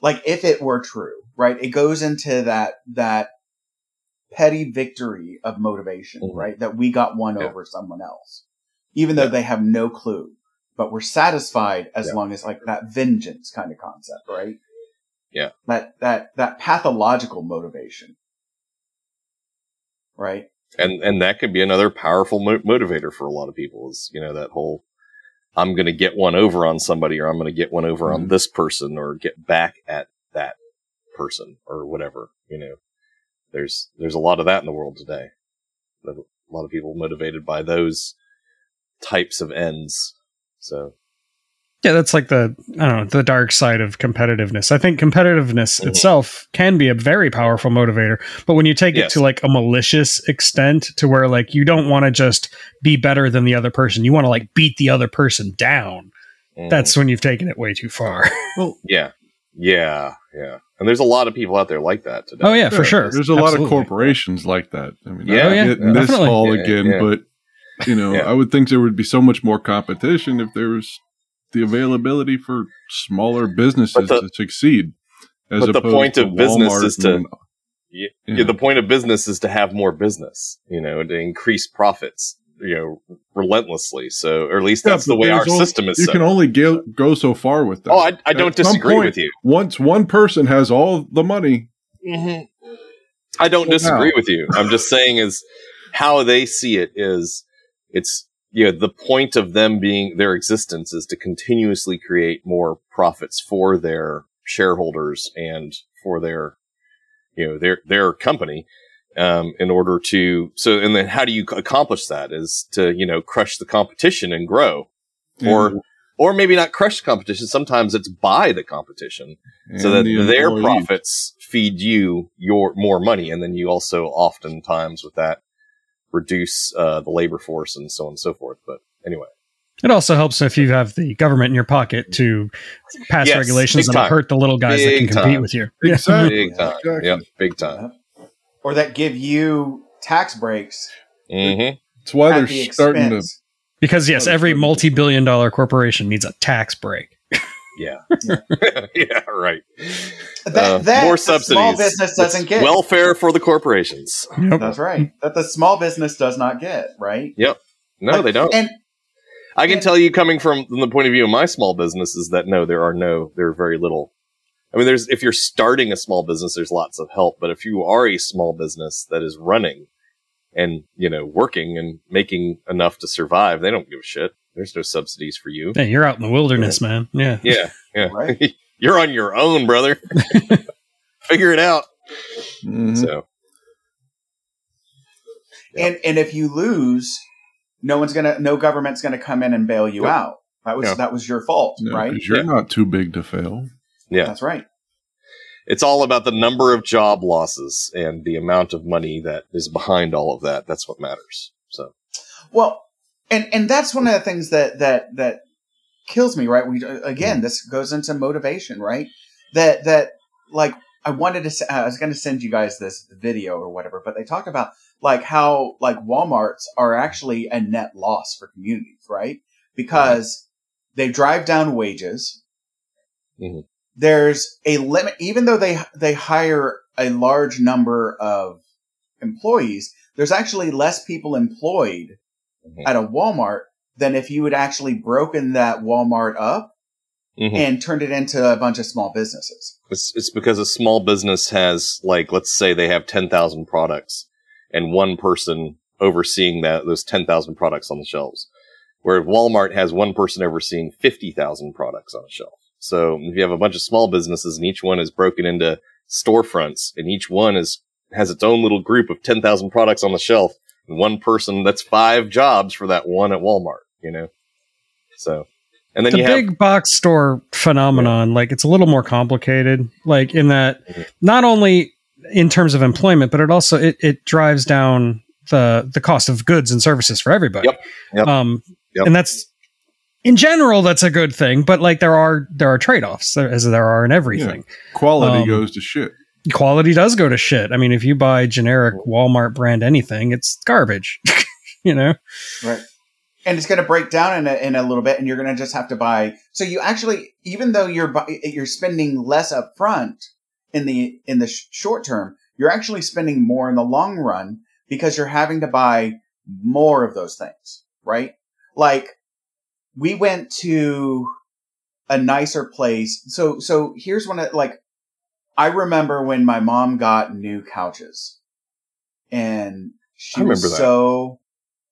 like if it were true right it goes into that that petty victory of motivation
Mhm.
right that we got one
Yeah.
over someone else even though
Yeah.
they have no clue but we're satisfied as
Yeah.
long as like that vengeance kind of concept right
Yeah.
that that that pathological motivation right
and and that could be another powerful mo- motivator for a lot of people. Is you know that whole I'm going to get one over on somebody, or I'm going to get one over on
Mhm.
this person, or get back at that person, or whatever. You know, there's there's a lot of that in the world today. A lot of people motivated by those types of ends. So
Yeah, that's like the I don't know the dark side of competitiveness. I think competitiveness
Mhm.
itself can be a very powerful motivator, but when you take it to like a malicious extent, to where like you don't want to just be better than the other person, you want to like beat the other person down.
mm,
That's when you've taken it way too far.
well, yeah, yeah, yeah. And there's a lot of people out there like that today.
oh yeah, for sure.
There's a lot of corporations like that. I mean,
Yeah,
yeah,
yeah,
get in this
definitely.
hall
Yeah,
again,
yeah.
but you know,
Yeah.
I would think there would be so much more competition if there was the availability for smaller businesses
the-
to succeed. As
but the point
to
of business
Walmart
is to-
and-
Yeah,
Yeah.
yeah, the point of business is to have more business, you know, to increase profits, you know, relentlessly. So, or at least
Yeah,
that's the way our
only-
system is
You
set.
can only go, go so far with that.
oh, I, I don't
At
disagree
point,
with you.
Once one person has all the money, mm-hmm.
I don't
Well,
disagree
now-
with you. I'm just saying is how they see it is it's you know the point of them being their existence is to continuously create more profits for their shareholders and for their you know their their company um, in order to so and then how do you accomplish that is to you know crush the competition and grow. Or
and-
or maybe not crush the competition sometimes it's buy the competition so that
the
their
employees.
profits feed you your more money, and then you also oftentimes with that reduce uh, the labor force and so on and so forth. But anyway,
It also helps if you have the government in your pocket to pass
Yes,
regulations
big
that hurt the little guys that can compete
time.
with you.
Exactly.
big time,
Exactly.
yep, big time.
or that give you tax breaks
hmm
That's why they're
the
starting to.
Because yes, every multi-billion dollar corporation needs a tax break.
Yeah, yeah, right.
That,
Uh,
that
more
the small
subsidies.
business doesn't
It's
get.
welfare for the corporations.
Yep.
That's right. That the small business does not get, right? Yep.
No,
Like,
they don't.
And
I can
and-
tell you, coming from, from the point of view of my small business, is that no, there are no, there are very little. I mean, there's if you're starting a small business, there's lots of help. But if you are a small business that is running and you know working and making enough to survive, they don't give a shit. There's no subsidies for you.
Hey, you're out in the wilderness, man. Yeah.
Yeah, yeah.
Right.
you're on your own, brother. Figure it out.
Mhm.
So Yeah.
And and if you lose, no one's gonna, no government's gonna come in and bail you
Yep.
out. That was
Yeah.
that was your fault,
No,
right?
'cause you're
Yeah.
not too big to fail.
Yeah.
That's right.
It's all about the number of job losses and the amount of money that is behind all of that. That's what matters. So
Well, and and that's one of the things that that that kills me, right? We again, this goes into motivation, right? That that like I wanted to, I was going to send you guys this video or whatever, but they talk about like how like WalMarts are actually a net loss for communities, right? Because they drive down wages.
Mhm.
There's a limit, even though they they hire a large number of employees. There's actually less people employed
Mhm.
at a Walmart than if you had actually broken that Walmart up
Mhm.
and turned it into a bunch of small businesses.
It's, it's because a small business has, like, let's say they have 10,000 products and one person overseeing that, those 10,000 products on the shelves. Where Walmart has one person overseeing 50,000 products on a shelf. So if you have a bunch of small businesses and each one is broken into storefronts and each one is, has its own little group of 10,000 products on the shelf one person, that's five jobs for that one at Walmart, you know? So, and then
the
you have,
big box store phenomenon like it's a little more complicated like in that
Mhm.
not only in terms of employment but it also it, it drives down the the cost of goods and services for everybody
Yep. Yep.
um
Yep.
and that's in general that's a good thing but like there are there are trade-offs as there are in everything
Quality
Um,
goes to shit.
Quality does go to shit i mean if you buy generic walmart brand anything it's garbage you know
Right. And it's going to break down in a, in a little bit, and you're going to just have to buy. So you actually, even though you're bu- you're spending less up front in the in the sh- short term, you're actually spending more in the long run because you're having to buy more of those things, right? Like we went to a nicer place. So so here's one of like I remember when my mom got new couches, and she was
that.
so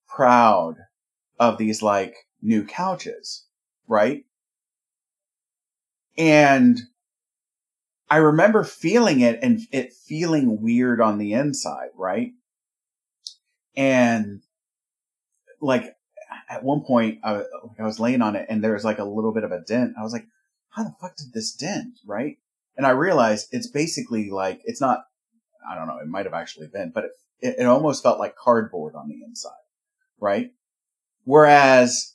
proud of these like new couches, right? And I remember feeling it and it feeling weird on the inside, right? And like at one point uh, I, I was laying on it and there was like a little bit of a dent. I was like, how the fuck did this dent? Right. And I realized it's basically like, it's not, I don't know, it might have actually been, but it, it, it almost felt like cardboard on the inside. Right. Whereas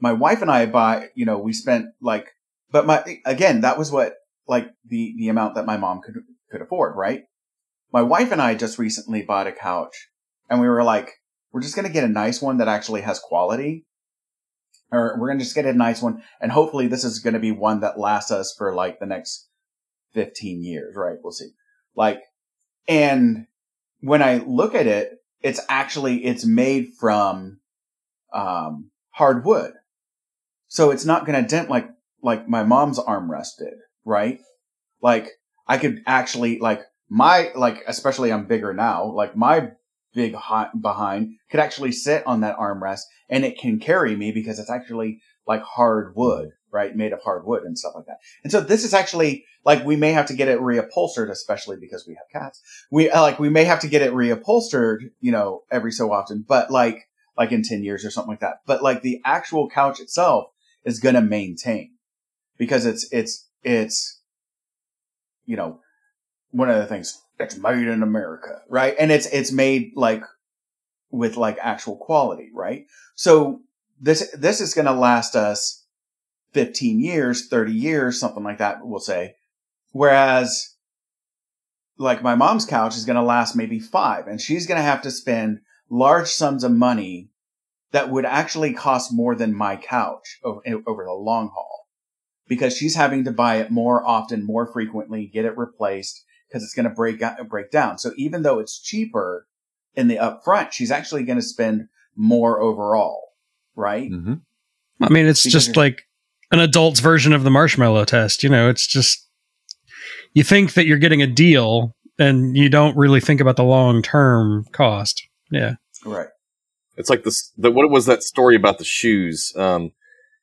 my wife and I buy, you know, we spent like, but my, again, that was what, like the, the amount that my mom could, could afford, right? My wife and I just recently bought a couch and we were like, we're just going to get a nice one that actually has quality. Or we're going to just get a nice one. And hopefully this is going to be one that lasts us for like the next 15 years, right? We'll see. Like, and when I look at it, it's actually, it's made from, um, hardwood. So it's not going to dent like, like my mom's armrest did, right? Like I could actually, like my, like, especially I'm bigger now, like my big hot behind could actually sit on that armrest and it can carry me because it's actually like hardwood, right? Made of hardwood and stuff like that. And so this is actually like we may have to get it reupholstered, especially because we have cats. We uh, like we may have to get it reupholstered, you know, every so often, but like like in 10 years or something like that. But like the actual couch itself is going to maintain because it's it's it's you know one of the things it's made in America, right? And it's it's made like with like actual quality, right? So this this is going to last us 15 years, 30 years, something like that, we'll say. Whereas like my mom's couch is going to last maybe 5 and she's going to have to spend large sums of money that would actually cost more than my couch over, over the long haul because she's having to buy it more often, more frequently, get it replaced because it's going to break out, break down. So even though it's cheaper in the upfront, she's actually going to spend more overall, right?
hmm
I mean, it's
Because
just like an adult's version of the marshmallow test. You know, it's just you think that you're getting a deal and you don't really think about the long term cost. Yeah.
Right.
It's like this. The, what was that story about the shoes? Um,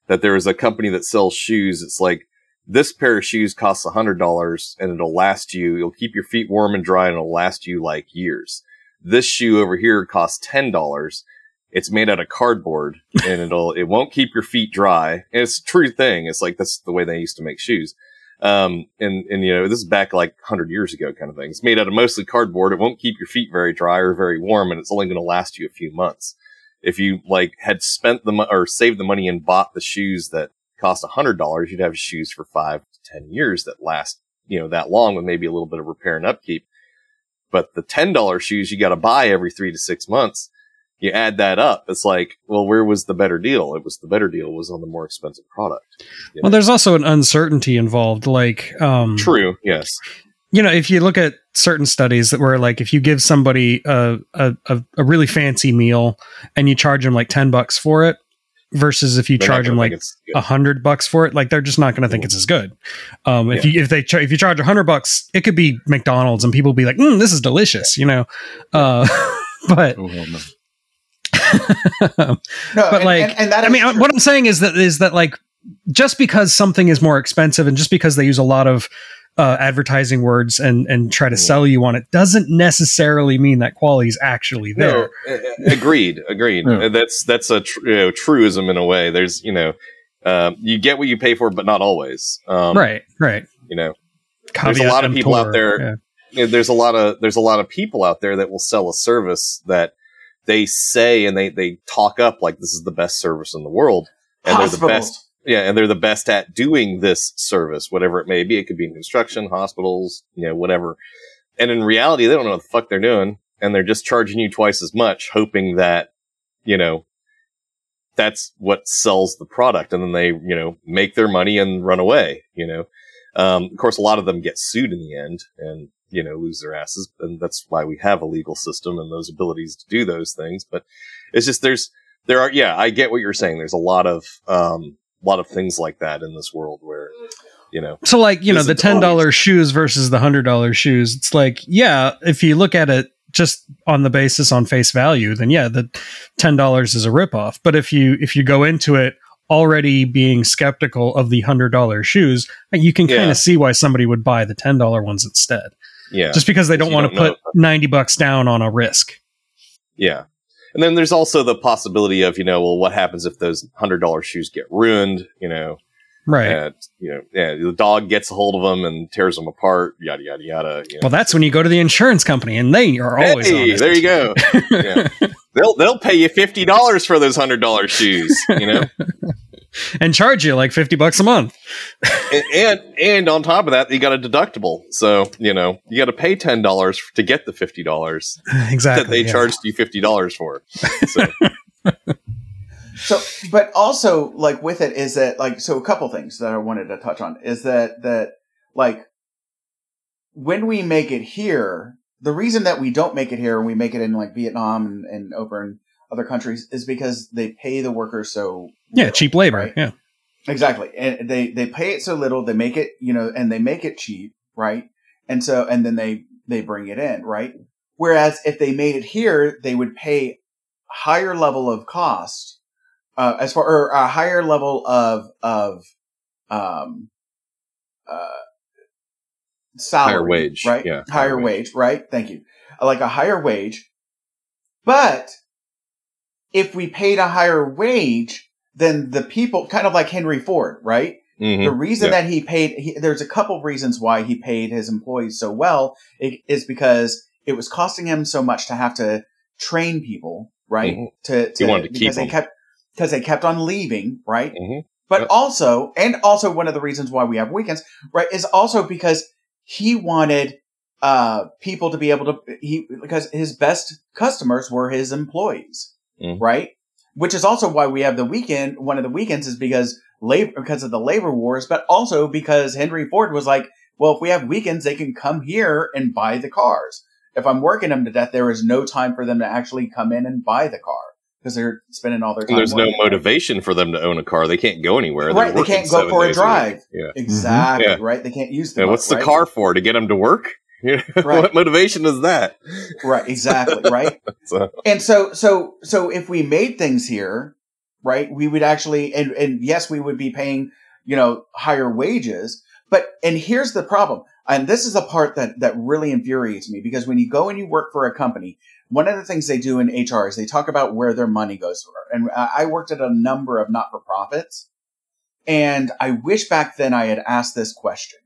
that there is a company that sells shoes. It's like this pair of shoes costs a hundred dollars and it'll last you. It'll keep your feet warm and dry and it'll last you like years. this shoe over here costs ten dollars. It's made out of cardboard and it'll it won't keep your feet dry. And it's a true thing. It's like that's the way they used to make shoes. Um, and, and, you know, this is back like 100 years ago kind of thing. It's made out of mostly cardboard. It won't keep your feet very dry or very warm, and it's only going to last you a few months. If you like had spent the mo- or saved the money and bought the shoes that cost $100, you'd have shoes for five to 10 years that last, you know, that long with maybe a little bit of repair and upkeep. But the $10 shoes you got to buy every three to six months you add that up, it's like, well, where was the better deal? It was the better deal was on the more expensive product.
Well,
know?
there's also an uncertainty involved. Like, um,
True. Yes.
you know, if you look at certain studies that were like, if you give somebody a, a, a, a really fancy meal and you charge them like 10 bucks for it versus if you
They're
charge them like a hundred bucks for it, like they're just not going to think it's as good. Um, if you, if they, char- if you charge a hundred bucks, it could be McDonald's and people will be like, mm, this is delicious, you know? Uh, but,
Oh, hell no.
No,
but
and,
like
and, and that
I mean,
true.
what I'm saying is that is that like just because something is more expensive and just because they use a lot of uh, advertising words and and try to sell you on it doesn't necessarily mean that quality is actually there.
No, uh, uh, agreed, agreed.
Yeah.
Uh, That's that's a tr- you know, truism in a way. There's you know, um, you get what you pay for, but not always. Um,
right, right.
You know,
Caveat
There's a lot of people out there-
yeah.
you know, there's a lot of there's a lot of people out there that will sell a service that they say and they they talk up like this is the best service in the world, and they're the best. Yeah, and they're the best at doing this service, whatever it may be. It could be in construction, hospitals, you know, whatever. And in reality, they don't know what the fuck they're doing, and they're just charging you twice as much, hoping that, you know, that's what sells the product, and then they, you know, make their money and run away. You know, um, of course, a lot of them get sued in the end, and you know, lose their asses, and that's why we have a legal system and those abilities to do those things. But it's just there's there are yeah, I get what you're saying. There's a lot of um, a lot of things like that in this world where you know
So like, you know, the $10
always-
shoes versus the $100 shoes. It's like, yeah, if you look at it just on the basis on face value, then yeah, the $10 is a ripoff. But if you if you go into it already being skeptical of the $100 shoes, you can kind of see why somebody would buy the $10 ones instead.
yeah
Just because they don't want to put 90 bucks down on a risk.
yeah. And then there's also the possibility of you know well what happens if those hundred dollar shoes get ruined you know
Right.
and you know yeah the dog gets a hold of them and tears them apart yada yada yada you know.
Well, that's when you go to the insurance company and they are always
hey,
honest.
there you go. Yeah. they'll they'll pay you fifty dollars for those hundred dollar shoes. You know,
and charge you like 50 bucks a month.
and, and and on top of that, you got a deductible. So you know you got to pay ten dollars to get the fifty dollars
exactly.
that they
yeah.
charged you fifty dollars for. So
So, but also like with it is that like so a couple things that I wanted to touch on is that that like when we make it here, the reason that we don't make it here and we make it in like Vietnam and, and over in other countries is because they pay the workers so
Yeah,
little,
cheap labor.
right?
Yeah.
Exactly. And they, they pay it so little, they make it, you know, and they make it cheap, right? And so, and then they, they bring it in, right? Whereas if they made it here, they would pay higher level of cost, uh, as far, or a higher level of, of, um, uh, salary,
Higher wage,
right?
yeah,
Higher,
higher
wage, right? Thank you. Like a higher wage. But if we paid a higher wage, then the people, kind of like Henry Ford, right?
mhm.
The reason
Yeah.
that he paid, he, there's a couple reasons why he paid his employees so well it, is because it was costing him so much to have to train people, right?
Mhm.
To, to
He wanted to keep them.
kept because they kept on leaving, right?
Mhm.
But
Yep.
also, and also one of the reasons why we have weekends, right, is also because he wanted uh people to be able to he because his best customers were his employees,
Mhm.
right? Which is also why we have the weekend. One of the weekends is because labor because of the labor wars, but also because Henry Ford was like, well, if we have weekends, they can come here and buy the cars. If I'm working them to death, there is no time for them to actually come in and buy the car because they're spending all their time.
There's no
working.
motivation for them to own a car. They can't go anywhere. They're
Right, they can't go for a drive.
week. Yeah. Mhm.
Exactly
Yeah.
right. They can't use the.
Yeah, what's the
right?
car for? To get them to work?
Right.
what motivation is that?
Right, exactly, right.
So,
and so, so, so, if we made things here, right, we would actually, and and yes, we would be paying, you know, higher wages. But and here's the problem, and this is the part that that really infuriates me because when you go and you work for a company, one of the things they do in HR is they talk about where their money goes. And I worked at a number of not for profits. And I wish back then I had asked this question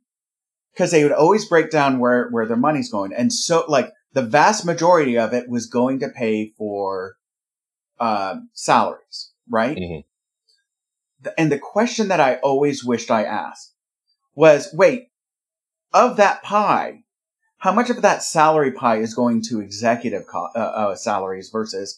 because they would always break down where, where their money's going. And so like the vast majority of it was going to pay for, um, salaries, right?
Mhm.
And the question that I always wished I asked was, wait, of that pie, how much of that salary pie is going to executive co- uh, uh, salaries versus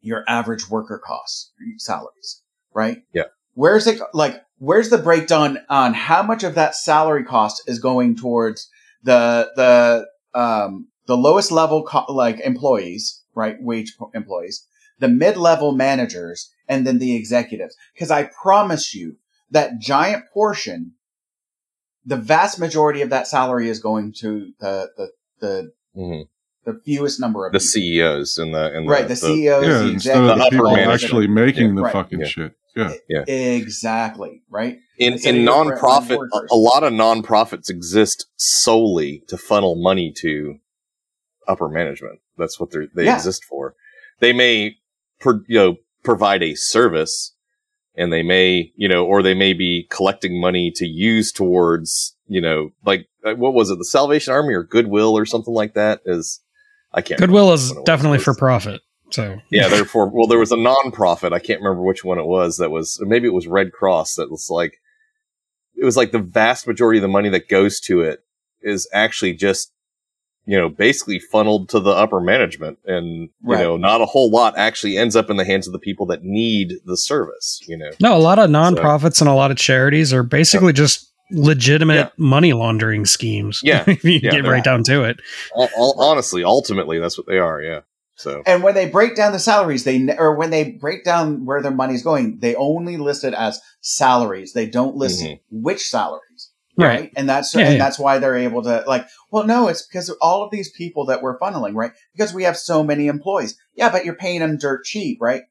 your average worker costs salaries, right?
Yeah.
Where's it like? Where's the breakdown on how much of that salary cost is going towards the the um the lowest level co- like employees, right? Wage employees, the mid level managers, and then the executives. Because I promise you that giant portion the vast majority of that salary is going to the the the,
hmm
the fewest number of
The
people.
CEOs and the and
right the, CEOs,
Yeah,
the
instead of the
executives,
people actually making the
Right.
fucking
Yeah.
shit. Yeah.
yeah, exactly right.
in
Instead
in
of your frontline
nonprofit, a, a lot of nonprofits exist solely to funnel money to upper management. That's what they they
Yeah.
exist for. They may, pro, you know, provide a service, and they may, you know, or they may be collecting money to use towards, you know, like uh, what was it, the Salvation Army or Goodwill or something like that? Is I can't.
Goodwill is
which one it was.
definitely for profit. So
yeah, therefore, well, there was a non-profit. I can't remember which one it was. That was maybe it was Red Cross. That was like it was like the vast majority of the money that goes to it is actually just you know basically funneled to the upper management, and you
Right.
know not a whole lot actually ends up in the hands of the people that need the service. You know,
no, a lot of nonprofits and a lot of charities are basically just legitimate
Yeah.
money laundering schemes.
Yeah.
if you
Yeah,
get right down to it.
Al- al- honestly, ultimately, that's what they are. Yeah. So
And when they break down the salaries, they ne- or when they break down where their money's going, they only list it as salaries. They don't list
Mhm.
which salaries,
Right.
right? And that's
Yeah,
and
yeah.
that's why they're able to like. Well, no, it's because of all of these people that we're funneling, right? Because we have so many employees. Yeah, but you're paying them dirt cheap, right?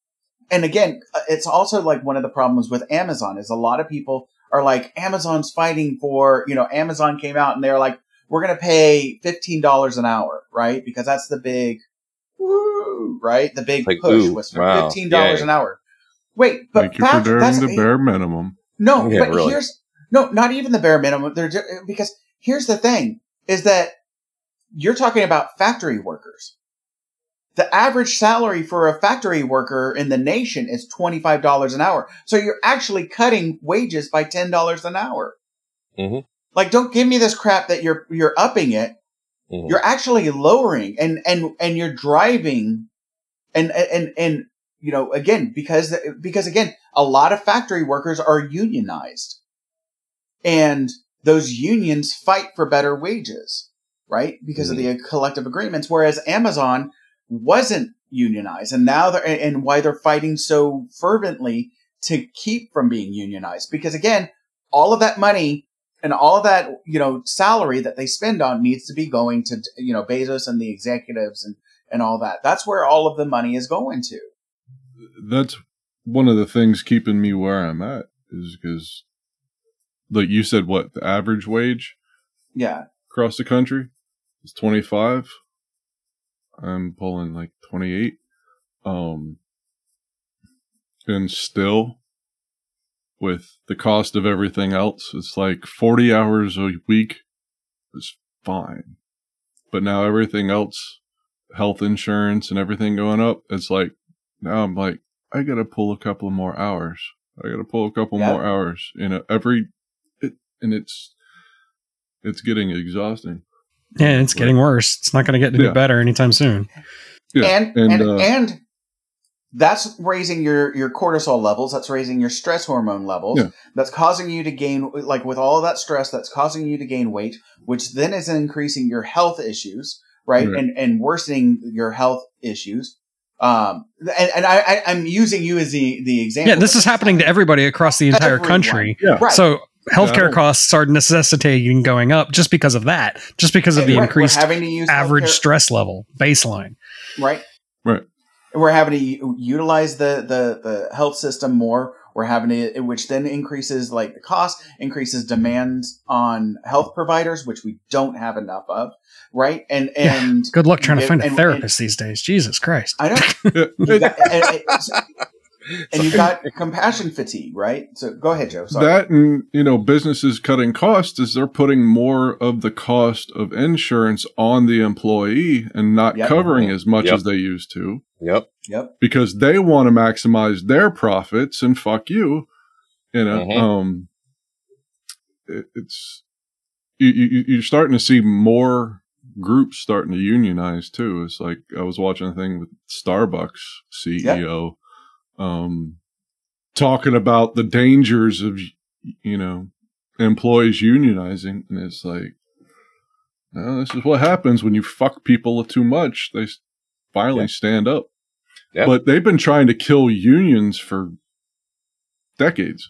And again, uh, it's also like one of the problems with Amazon is a lot of people are like, Amazon's fighting for, you know, Amazon came out and they're like, we're going to pay $15 an hour, right? Because that's the big, woo, right? The big
Like,
push
ooh,
was for
wow,
$15
yay.
an hour. Wait, but
Thank you for
fact, that's
the bare minimum.
no,
Yeah,
but
really.
here's no, not even the bare minimum. They're ju- because here's the thing: is that you're talking about factory workers. The average salary for a factory worker in the nation is twenty five dollars an hour. So you're actually cutting wages by ten dollars an hour.
Mhm.
Like, don't give me this crap that you're you're upping it.
mhm.
You're actually lowering, and and and you're driving, and and and you know again because because again a lot of factory workers are unionized and those unions fight for better wages right? Because of the mm-hmm. collective agreements. Whereas amazon wasn't unionized and now they're and why they're fighting so fervently to keep from being unionized. Because again all of that money and all of that you know salary that they spend on needs to be going to you know bezos and the executives and and all that. That's where all of the money is going to.
That's one of the things keeping me where I'm at is because, like you said, what the average wage
yeah
across the country is 25. I'm pulling like 28. Um, and still with the cost of everything else, it's like 40 hours a week is fine. But now everything else, health insurance and everything going up, it's like, now I'm like, I gotta pull a couple more hours. I gotta pull a couple more hours. You know, every, and it's, it's getting exhausting.
Yeah, it's getting worse. It's not going to get any
Yeah.
better anytime soon.
Yeah,
and and
uh,
and that's raising your your cortisol levels that's raising your stress hormone levels
Yeah.
that's causing you to gain like with all of that stress that's causing you to gain weight which then is increasing your health issues right,
Right.
and and worsening your health issues um and, and I, I i'm using you as the the example
Yeah, this is happening to everybody across the entire
Everyone.
country.
Yeah.
right
So healthcare
Yeah.
costs are necessitating going up just because of that, just because of
And
the
right,
increased
having to use
average
healthcare-
stress level baseline.
right
Right.
we're having to utilize the, the the health system more We're having it, which then increases like the cost, increases demands on health providers, which we don't have enough of, right? And
Yeah.
and
Good luck trying to
and-
find a
and-
therapist these days. Jesus Christ.
I don't. You got, and, and- and you got compassion fatigue, right? So go ahead, Joe. Sorry.
That and you know businesses cutting costs is they're putting more of the cost of insurance on the employee and not
Yep.
covering as much
Yep.
as they used to
Yep.
yep.
because they want to maximize their profits and fuck you. You know,
Mhm.
um, it, it's you, you, you're starting to see more groups starting to unionize too. It's like I was watching a thing with Starbucks CEO, um, talking about the dangers of you know employees unionizing, and it's like, well, this is what happens when you fuck people too much. They finally
Yeah.
stand up.
Yeah.
But they've been trying to kill unions for decades.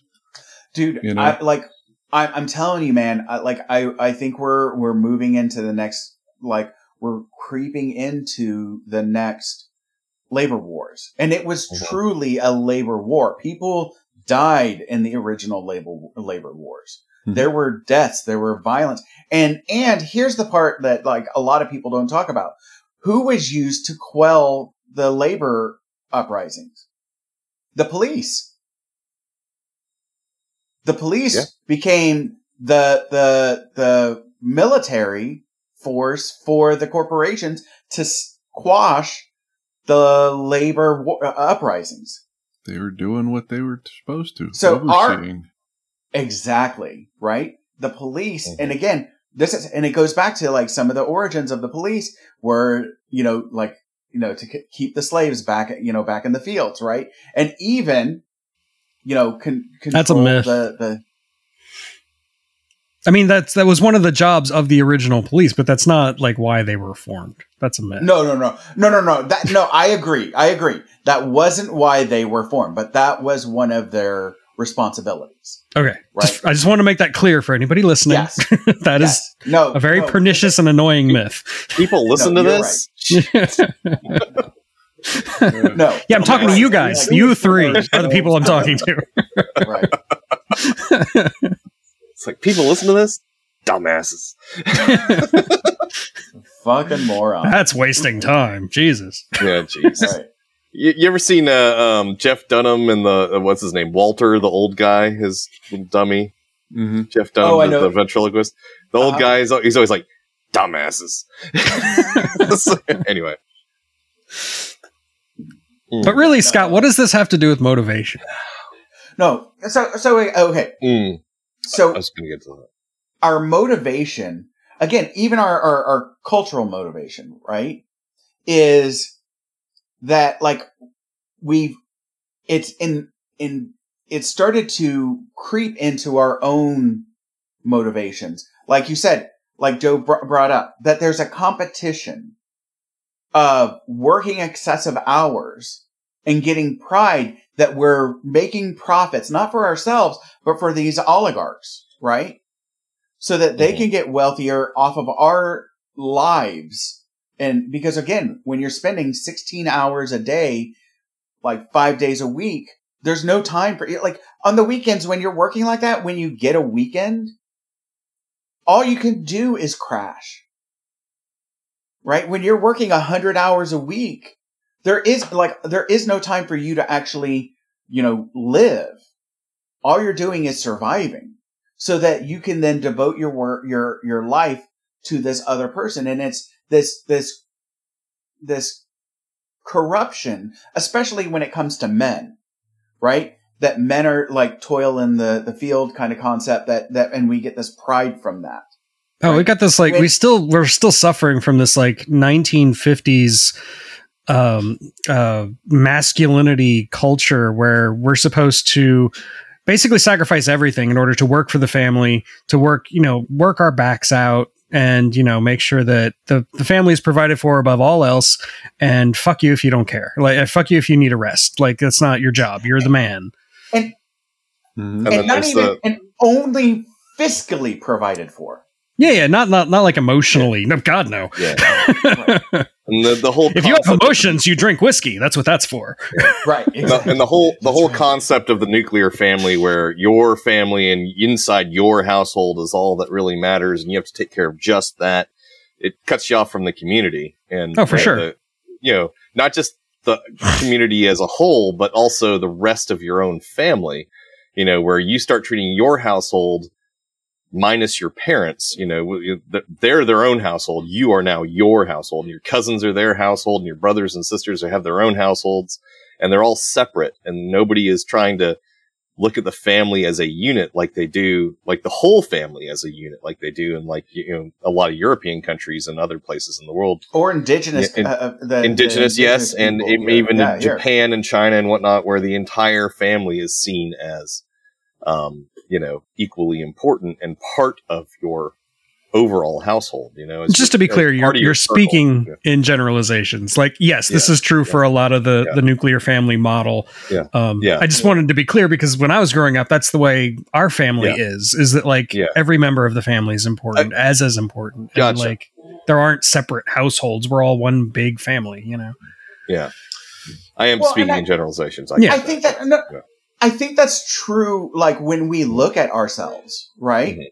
dude
You know?
I, like I, i'm telling you man I, like i i think we're we're moving into the next like we're creeping into the next labor wars. And it was
Mhm.
truly a labor war. People died in the original labor labor wars.
Mhm.
there were deaths. There were violence. And and here's the part that like a lot of people don't talk about. Who was used to quell the labor uprisings? The police. The police
Yeah.
became the the the military force for the corporations to squash the labor wa- uh, uprisings.
They were doing what they were supposed to.
So our- Exactly, right? The police,
Mhm.
and again, this is, and it goes back to like some of the origins of the police were, you know, like, you know, to k- keep the slaves back, you know, back in the fields, right? And even, you know, con-
That's a
control
myth.
The, the,
I mean, that's that was one of the jobs of the original police, but that's not like why they were formed. That's a myth.
No, no, no, no, no, no. That no, I agree. I agree. That wasn't why they were formed, but that was one of their responsibilities.
Okay.
Right.
Just- I just want to make that clear for anybody listening.
Yes,
that is
yes. no
a very
no,
pernicious and annoying myth.
People listen
No,
to
you're
this.
No,
Yeah, I'm talking to you guys. You three are the people I'm talking to.
Right.
It's like people listen to this. Dumbasses.
Fucking moron.
That's wasting time. Jesus.
Yeah, jeez.
Right.
You, you ever seen uh, um, Jeff Dunham and the uh, what's his name Walter, the old guy, his dummy
hmm
Jeff Dunham,
Oh,
the, the ventriloquist. The old
Uh-huh.
guy is he's always like dumbasses. So, anyway,
But really, Scott, what does this have to do with motivation?
No. So so wait, okay.
Mm, I
So
was gonna get to that.
our motivation, again, even our, our our cultural motivation, right, is that like we've it's in in it started to creep into our own motivations. Like you said, like Joe br- brought up, that there's a competition of working excessive hours and getting pride that we're making profits, not for ourselves, but for these oligarchs, right? So that they
Mhm.
can get wealthier off of our lives. And because again, when you're spending 16 hours a day, like five days a week, there's no time for like on the weekends when you're working like that, when you get a weekend, all you can do is crash. Right? When you're working a hundred hours a week, there is like, there is no time for you to actually, you know, live. All you're doing is surviving so that you can then devote your work, your, your life to this other person. And it's this, this, this corruption, especially when it comes to men, right? That men are like toil in the, the field kind of concept that, that, and we get this pride from that.
Oh, we got this like we still we're still suffering from this like 1950s um uh masculinity culture where we're supposed to basically sacrifice everything in order to work for the family, to work, you know, work our backs out and, you know, make sure that the the family is provided for above all else and fuck you if you don't care. Like uh, fuck you if you need a rest. Like that's not your job. You're the man.
hmm
And
and not even,
the-
and only fiscally provided for.
Yeah, yeah, not not not like emotionally. No, God, no.
Yeah. and the, the whole
If you have
concept-
emotions, you drink whiskey. That's what that's for.
right.
the-
Exactly.
and the whole the
That's
whole
right.
concept of the nuclear family where your family and inside your household is all that really matters and you have to take care of just that it cuts you off from the community and
Oh, for
the-
sure.
the- you know not just the community as a whole but also the rest of your own family you know where you start treating your household minus your parents you know they're their own household you are now your household and your cousins are their household and your brothers and sisters have their own households and they're all separate and nobody is trying to look at the family as a unit like they do like the whole family as a unit like they do in like you know a lot of european countries and other places in the world
or indigenous.
In-
uh, uh, the,
indigenous
the
yes and
people.
even
Yeah,
in
here.
japan and china and whatnot where the entire family is seen as um you know equally important and part of your overall household you know It's
Just to be clear, you're
part of your
you're
circle.
speaking
Yeah.
in generalizations. Like, yes, this
Yeah,
is true for a lot of the
yeah.
the nuclear family model.
Yeah,
Um,
yeah.
I just wanted to be clear because when I was growing up, that's the way our family
Yeah.
is. Is that like
Yeah.
every member of the family is important, as as important. And
Gotcha.
like there aren't separate households. We're all one big family. You know.
yeah i am
Well,
speaking
I-
in generalizations I
Yeah.
I think that no,
Yeah.
I think that's true. Like when we look at ourselves, right?
Mhm.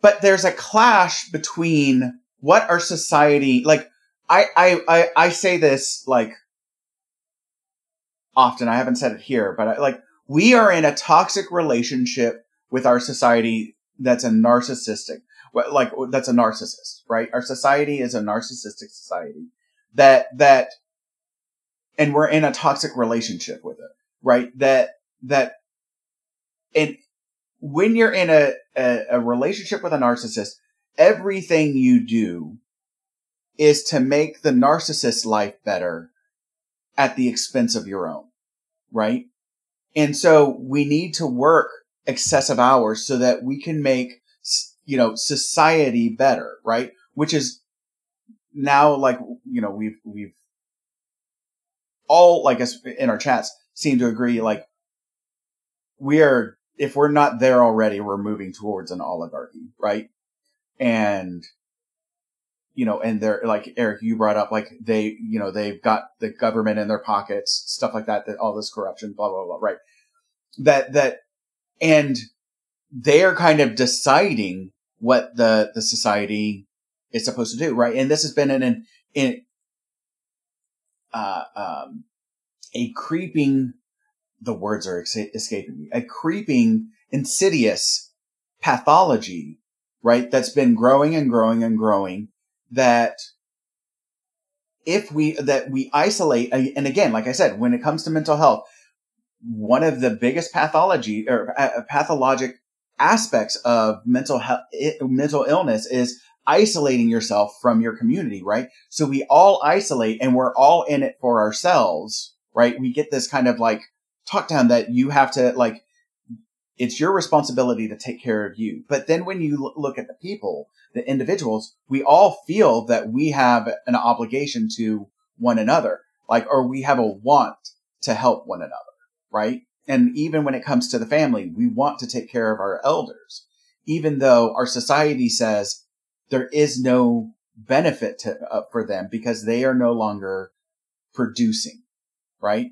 But there's a clash between what our society like. I I I, I say this like often. I haven't said it here, but I, like we are in a toxic relationship with our society that's a narcissistic like that's a narcissist right our society is a narcissistic society that that and we're in a toxic relationship with it right that that and when you're in a, a, a relationship with a narcissist everything you do is to make the narcissist's life better at the expense of your own right and so we need to work excessive hours so that we can make, you know, society better, right? Which is now like, you know, we've, we've all, like us in our chats seem to agree, like we are, if we're not there already, we're moving towards an oligarchy, right? And, you know, and they're like Eric, you brought up like they, you know, they've got the government in their pockets, stuff like that, that all this corruption, blah, blah, blah, right? That, that, and they're kind of deciding what the, the society is supposed to do, right? And this has been in an, in, uh, um, a creeping, the words are ex- escaping me, a creeping, insidious pathology, right? That's been growing and growing and growing that if we, that we isolate, and again, like I said, when it comes to mental health, one of the biggest pathology or uh, pathologic aspects of mental health, mental illness is isolating yourself from your community, right? So we all isolate and we're all in it for ourselves, right? We get this kind of like talk down that you have to like, it's your responsibility to take care of you. But then when you look at the people, the individuals, we all feel that we have an obligation to one another, like, or we have a want to help one another right? And even when it comes to the family, we want to take care of our elders, even though our society says there is no benefit to, uh, for them because they are no longer producing, right?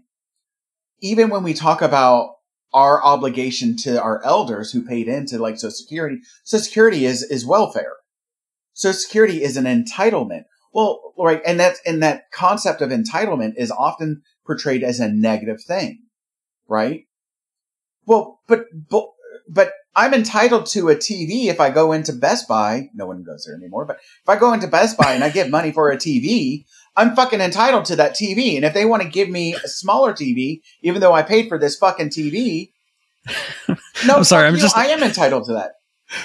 Even when we talk about our obligation to our elders who paid into like Social Security, Social Security is, is welfare. Social Security is an entitlement. Well, right. And that, and that concept of entitlement is often portrayed as a negative thing right? Well, but, but, but I'm entitled to a TV if I go into Best Buy. No one goes there anymore, but if I go into Best Buy and I give money for a TV, I'm fucking entitled to that TV. And if they want to give me a smaller TV, even though I paid for this fucking TV, no,
I'm sorry, I'm
you,
just-
I am entitled to that.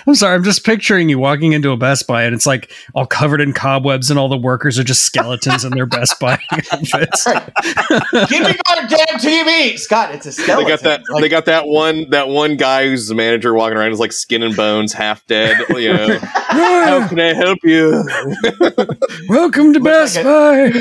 I'm sorry, I'm just picturing you walking into a Best Buy and it's like all covered in cobwebs and all the workers are just skeletons in their Best Buy outfits.
Give me my damn TV, Scott. It's a skeleton.
they got that.
Like,
they got that one. That one guy who's the manager walking around is like skin and bones, half dead. You know, how can I help you?
Welcome to
Looks
Best
like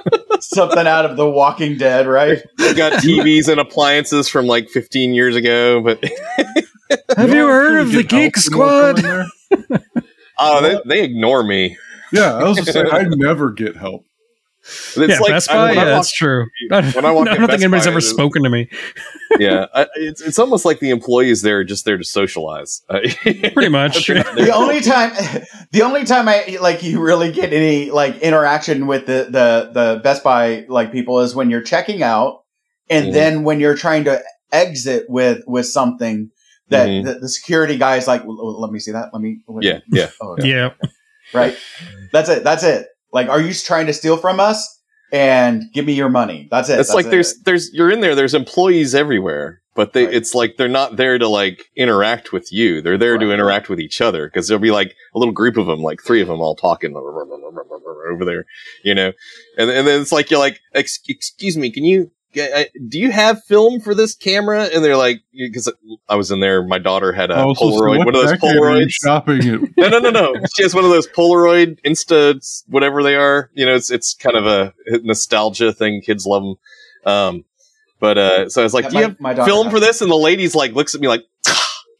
Buy.
Something out of The Walking Dead, right?
They got TVs and appliances from like 15 years ago, but
Have you
don't
heard of the Geek Squad?
in there?
Oh, they, they ignore me.
Yeah, I was just saying, I never get help.
It's
yeah,
like
Best Buy.
I
Yeah,
walk-
that's true. I,
when I walk
I don't think anybody's
Buy,
ever spoken to me.
yeah, I, it's it's almost like the employees there are just there to socialize.
Pretty much.
the only time the only time I like you really get any like interaction with the the the Best Buy like people is when you're checking out and
Mhm.
then when you're trying to exit with with something that
Mhm.
the, the security guy is like "Well, let me see that let me
yeah, yeah.
oh, okay.
yeah.
right that's it that's it like are you trying to steal from us and give me your money that's it
It's
That's
like
it.
there's there's you're in there. There's employees everywhere, but they
Right.
it's like they're not there to like interact with you. They're there to interact with each other because there'll be like a little group of them, like three of them, all talking over there, you know. And and then it's like you're like, Ex- excuse me, can you? I- Do you have film for this camera? And they're like, because I was in there, my daughter had a
was supposed to say,
Polaroid,
what
one of those
decade
Polaroids.
shopping at?
No, no, no, no. She has one of those Polaroid Insta, whatever they are. You know, it's it's kind of a nostalgia thing. Kids love them. Um, but uh, so I was like,
Yeah,
"Do you
my-
have
my
film for this?" And the lady's like, looks at me like,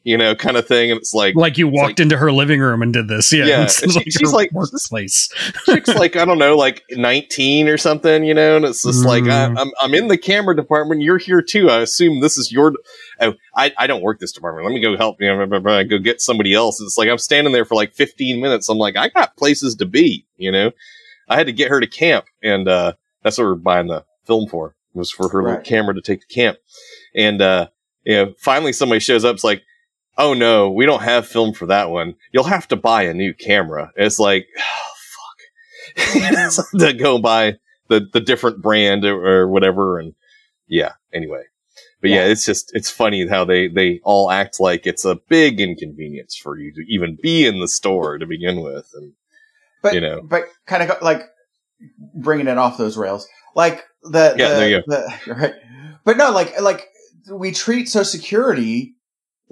you know, kind of thing. And it's like,
Like you walked
like-
into her living room and did this. Yeah.
Yeah,
It's
and she- she's
her
like-
workplace.
chick's like, I don't know, like nineteen or something. You know, and it's just like, I,
Mm.
I'm I'm in the camera department. You're here too. I assume this is your. Oh, I I don't work this department. Let me go help. You know, blah, blah, blah, go get somebody else. It's like I'm standing there for like 15 minutes. I'm like, I got places to be. You know, I had to get her to camp, and uh, that's what we're buying the film for. Was for her little camera to take to camp, and uh, you know, finally somebody shows up. It's like. Oh no, we don't have film for that one. You'll have to buy a new camera. It's like, oh, fuck. To go buy the, the different brand or, or whatever. And yeah, anyway. But yeah.
Yeah.
it's just, it's funny how they, they all act like it's a big inconvenience for you to even be in the store to begin with. And
but
you know.
but kind of like bringing it off those rails like the
Yeah,
the,
there you
the right but no like like we treat social security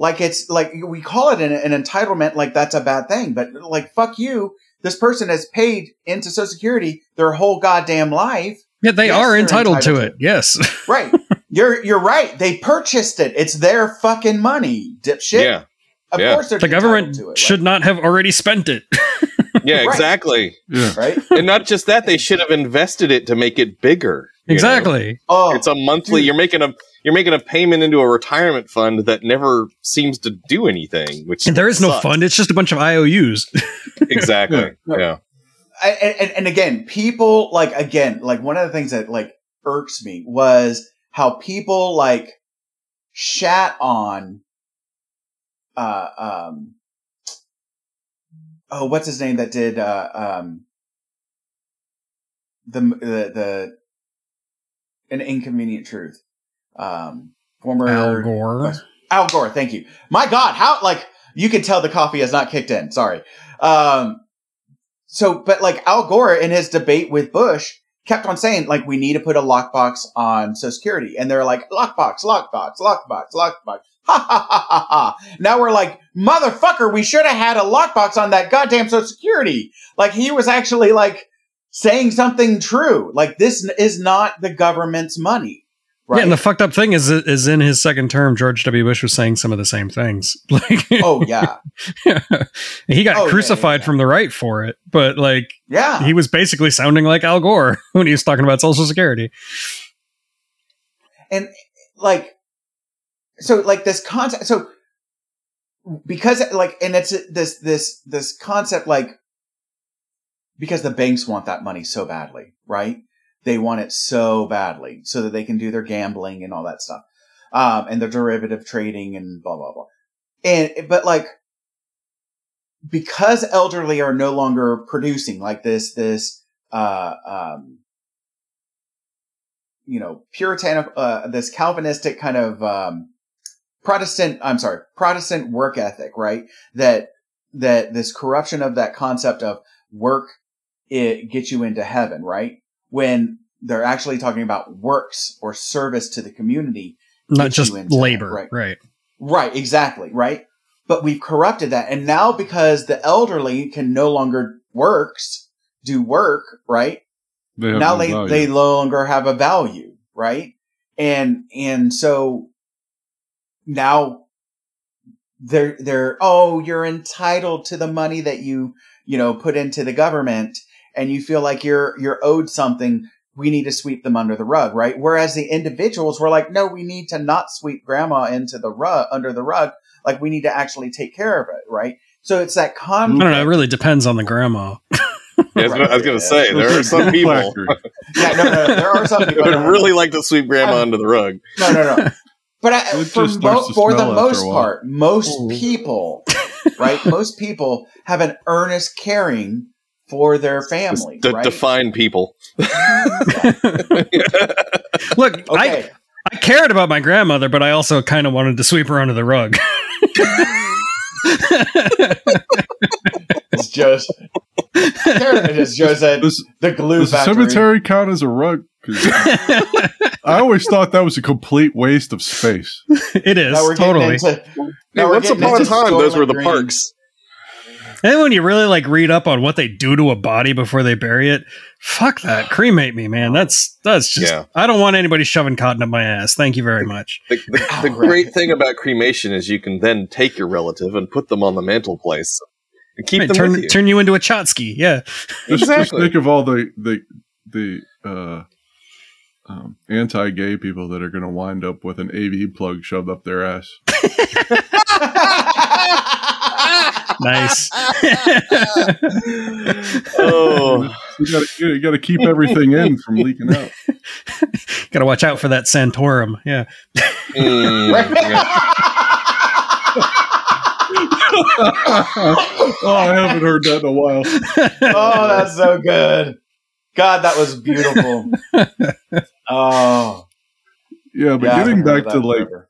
like it's like we call it an, an entitlement like that's a bad thing but like fuck you this person has paid into social security their whole goddamn life
Yeah, they
Yes,
are
they're
entitled, to
entitled
it. Yes.
right you're you're right they purchased it it's their fucking money dipshit
yeah,
of
yeah.
course they're
the government
to it,
should not have already spent it.
yeah, exactly.
Yeah.
right, right?
and not just that, they should have invested it to make it bigger. You know?
exactly.
oh
It's a monthly.
Dude.
You're making a you're making a payment into a retirement fund that never seems to do anything. Which
And there is no fund. It's just a bunch of IOUs.
Exactly.
Yeah.
yeah.
I, and, and again, people like again, like one of the things that like irks me was how people like shat on, uh, um, oh, what's his name that did, uh, um, the, the, the, an inconvenient truth, um, former
Al Gore.
Al Gore, thank you. My God, how like you can tell the coffee has not kicked in. Sorry. Um, so, but like Al Gore in his debate with Bush kept on saying like we need to put a lockbox on Social Security, and they're like lockbox, lockbox, lockbox, lockbox. Ha ha ha ha ha! Now we're like motherfucker. We should have had a lockbox on that goddamn Social Security. Like he was actually like saying something true. Like this is not the government's money. Right?
Yeah, and the fucked up thing is, is in his second term, George W. Bush was saying some of the same things. Like,
oh yeah,
he got
Oh, yeah,
crucified
yeah, yeah.
from the right for it, but like
yeah.
he was basically sounding like Al Gore when he was talking about Social Security.
and like so like this concept so because like and it's this this this concept like because the banks want that money so badly right they want it so badly so that they can do their gambling and all that stuff um and their derivative trading and blah blah blah and but like because elderly are no longer producing like this this uh um you know, Puritan, uh, this Calvinistic kind of, um, Protestant, I'm sorry, Protestant work ethic, right? That, that this corruption of that concept of work, it gets you into heaven, right? When they're actually talking about works or service to the community.
Not just
into that,
labor,
right.
right?
Right, exactly, right? But we've corrupted that. And now because the elderly can no longer works, do work, right?
They have
now
no
they
value.
they no longer have a value, right? And and so now they're they're oh you're entitled to the money that you you know put into the government and you feel like you're you're owed something we need to sweep them under the rug right whereas the individuals were like no we need to not sweep grandma into the rug under the rug like we need to actually take care of it right so it's that
I don't know. It really depends on the grandma.
Yeah, that's what I was going to say. There are some people that
yeah no, no no there are some people
would
that are-
really like to sweep grandma
Um,
under the rug.
No, no, no. But I, for, mo- for the most part, most
Ooh.
people, right? most people have an earnest caring for their family,
De-
right?
Define people.
Look, I
okay.
I cared about my grandmother, but I also kind of wanted to sweep her under the rug.
it's just, it's just that
Does,
the glue
does the
factory.
cemetery count as a rug? I always thought that was a complete waste of space.
it is
Now we're
totally.
into.
Hey,
now we're
once upon a time, those were the
Green.
parks.
And when you really like read up on what they do to a body before they bury it, fuck that. Cremate me, man. That's that's just.
Yeah.
I don't want anybody shoving cotton up my ass. Thank you very much.
The, the,
Oh,
the great thing about cremation is you can then take your relative and put them on the mantle place and keep
Right,
them
turn
with you.
turn you into a Chotsky. Yeah.
Just, just
Exactly.
think of all the the the uh, um, anti-gay people that are going to wind up with an AV plug shoved up their ass.
Nice.
oh,
You got to got to keep everything in from leaking out.
Got to watch out for that Santorum. Yeah.
mm, yeah.
oh, I haven't heard that in a while.
oh, that's so good. God, that was beautiful. Oh,
Yeah, but
yeah,
getting back
that
to like
forever.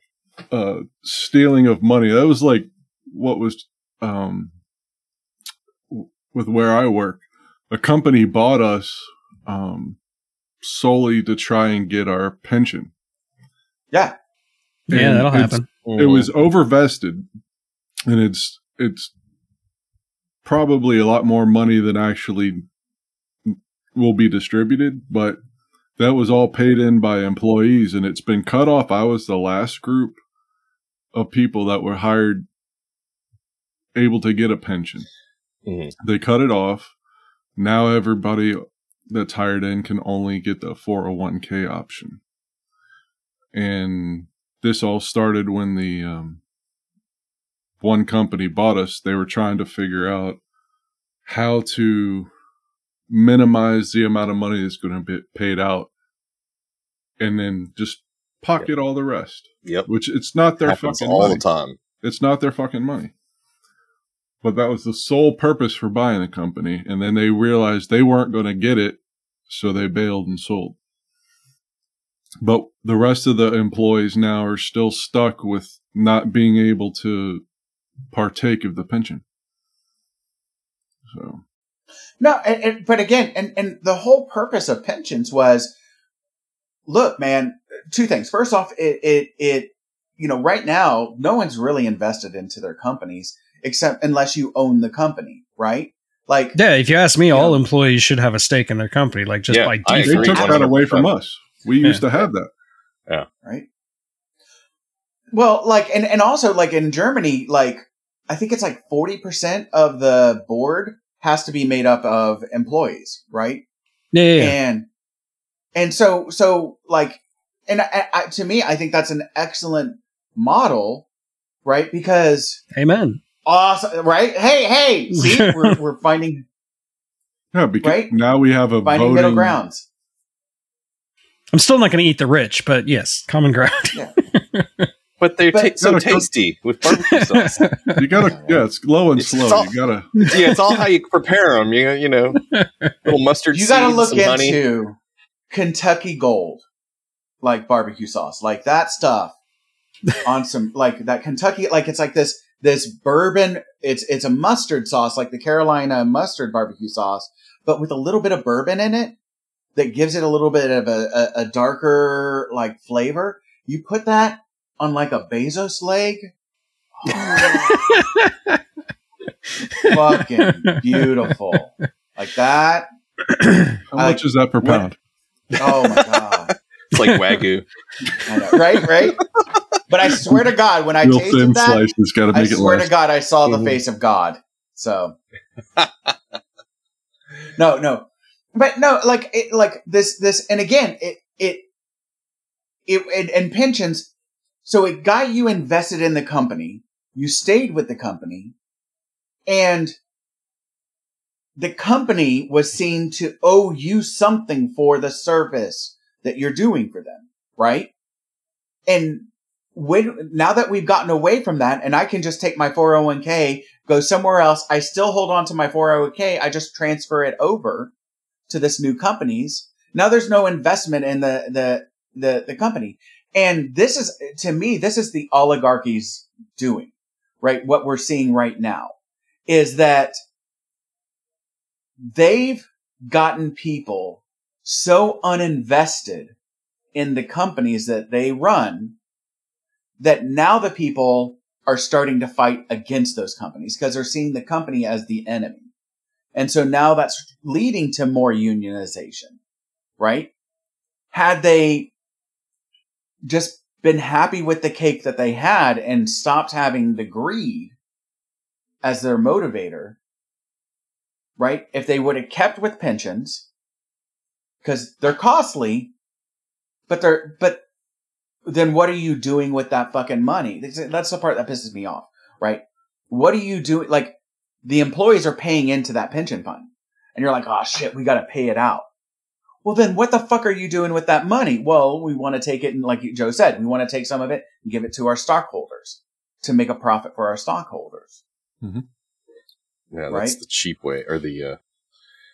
uh, stealing of money, that was like what was um, with where I work. A company bought us um, solely to try and get our pension.
yeah,
yeah,
And
that'll
it's-
happen.
It was overvested, and it's it's probably a lot more money than actually will be distributed, but that was all paid in by employees and it's been cut off. I was the last group of people that were hired able to get a pension.
Mhm.
They cut it off. Now everybody that's hired in can only get the 401k option. And this all started when the um, one company bought us. They were trying to figure out how to minimize the amount of money that's going to be paid out and then just pocket all the rest,
Yep.
which it's not their
Happens
fucking
all
money.
the time.
It's not their fucking money. But that was the sole purpose for buying the company. And then they realized they weren't going to get it. So they bailed and sold. But the rest of the employees now are still stuck with not being able to partake of the pension. So,
No, and, and but again, and and the whole purpose of pensions was, look, man, two things. First off, it it it you know right now no one's really invested into their companies except unless you own the company, right? Like
Yeah, if you ask me, all
Yeah.
employees should have a stake in their company, like just
Yeah,
by
I
they took that away from us. We used to have that. Yeah.
Right? Well, like, and, and also like in Germany, like, I think it's like 40% of the board has to be made up of employees, right?
Yeah, yeah, yeah.
And, and so, so like, and I, I, to me, I think that's an excellent model, right? Because
Amen.
awesome, right? Hey, hey, see, we're, we're finding,
Yeah, because
Right?
now we have a
finding
voting.
middle grounds.
I'm still not going to eat the rich, but yes, common ground.
But they're
But-
ta- so
Gotta cook-
tasty with barbecue sauce.
You gotta, yeah, it's low and
It's
slow.
all-
You gotta,
yeah, it's all how you prepare them. You you know, little mustard.
You got to
seeds,
look
some honey.
Kentucky Gold, like barbecue sauce, like that stuff on some like that Kentucky, like it's like this this bourbon. It's it's a mustard sauce, like the Carolina mustard barbecue sauce, but with a little bit of bourbon in it that gives it a little bit of a, a, a darker like flavor. You put that on like a Bezos leg. Fucking beautiful. Like that.
how
I-
much is that per pound?
Oh my god.
It's like wagyu.
I know, right? Right? But I swear to God, when I
Real
tasted
thin
that,
slices. Got to
I
it
swear
last.
to God, I saw the
Mhm.
face of God. So no, no, but no, like it, like this, this, and again, it, it, it, and, and pensions. So it got you invested in the company. You stayed with the company, and the company was seen to owe you something for the service that you're doing for them, right? And when now that we've gotten away from that and I can just take my 401k, go somewhere else, I still hold on to my 401k, I just transfer it over to this new company's. Now there's no investment in the the the, the company. And this is to me, this is the oligarchy's doing, right? What we're seeing right now is that they've gotten people so uninvested in the companies that they run that now the people are starting to fight against those companies because they're seeing the company as the enemy. And so now that's leading to more unionization, right? Had they just been happy with the cake that they had and stopped having the greed as their motivator, right? If they would have kept with pensions, because they're costly, but they're, but then what are you doing with that fucking money? That's the part that pisses me off, right? What are you doing? Like, the employees are paying into that pension fund. And you're like, oh shit, we gotta pay it out. Well, then what the fuck are you doing with that money? Well, we want to take it and like Joe said, we want to take some of it and give it to our stockholders to make a profit for our stockholders. Mm-hmm.
Yeah, that's
Right?
the cheap way or the uh,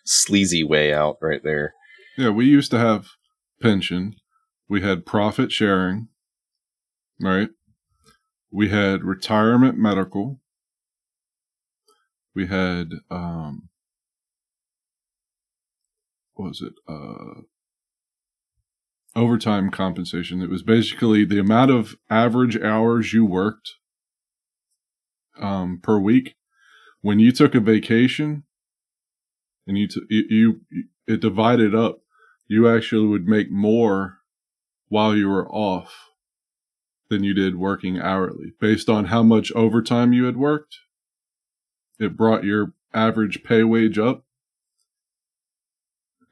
sleazy way out right there.
Yeah, we used to have pension. We had profit sharing, right? We had retirement medical. We had um what was it? Uh overtime compensation. It was basically the amount of average hours you worked um per week. When you took a vacation and you, t- you, you it divided up you actually would make more while you were off than you did working hourly based on how much overtime you had worked. It brought your average pay wage up.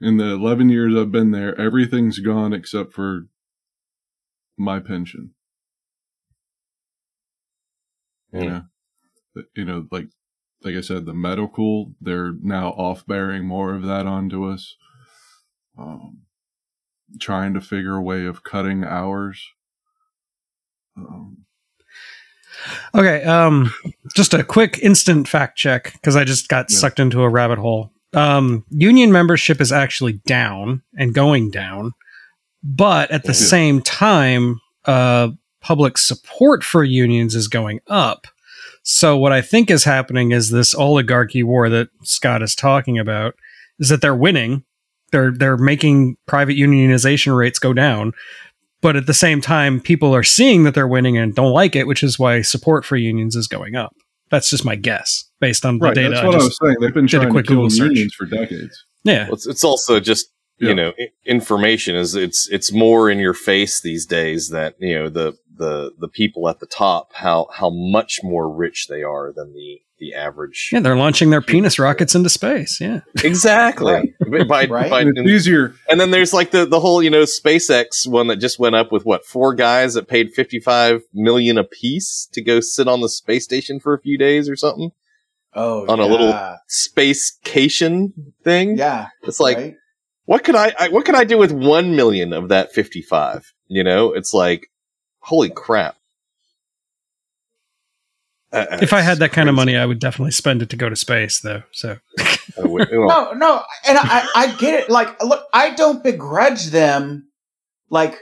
In the 11 years I've been there, everything's gone except for my pension. You
Yeah.
know, you know, like, like I said, the medical, they're now off bearing more of that onto us um, trying to figure a way of cutting hours. Um,
Okay, um, just a quick instant fact check because I just got
Yeah.
sucked into a rabbit hole. Um, union membership is actually down and going down, but at the
Yeah.
same time, uh, public support for unions is going up. So what I think is happening is this oligarchy war that Scott is talking about is that they're winning. They're they're making private unionization rates go down, but at the same time, people are seeing that they're winning and don't like it, which is why support for unions is going up. That's just my guess based on the
right,
data.
that's
I
what I,
just-
was saying. They've been
did a
trying to kill unions for decades.
yeah,
Well, it's, it's also just
Yeah.
you know information is it's it's more in your face these days that you know the the the people at the top how how much more rich they are than the the average.
yeah, they're launching their penis rockets into space. Yeah,
Exactly. By,
Right.
by-
And easier.
and then there's like the the whole you know SpaceX one that just went up with what four guys that paid 55 million a piece to go sit on the space station for a few days or something
Oh,
On a
yeah.
little spacecation thing.
yeah.
It's like
right?
what could I, I what could I do with 1 million of that 55? You know, it's like holy crap. Uh,
if I had that kind of money, I would definitely spend it to go to space, though. So
I would- well,
no, no, and I, I get it. Like, look, I don't begrudge them. Like,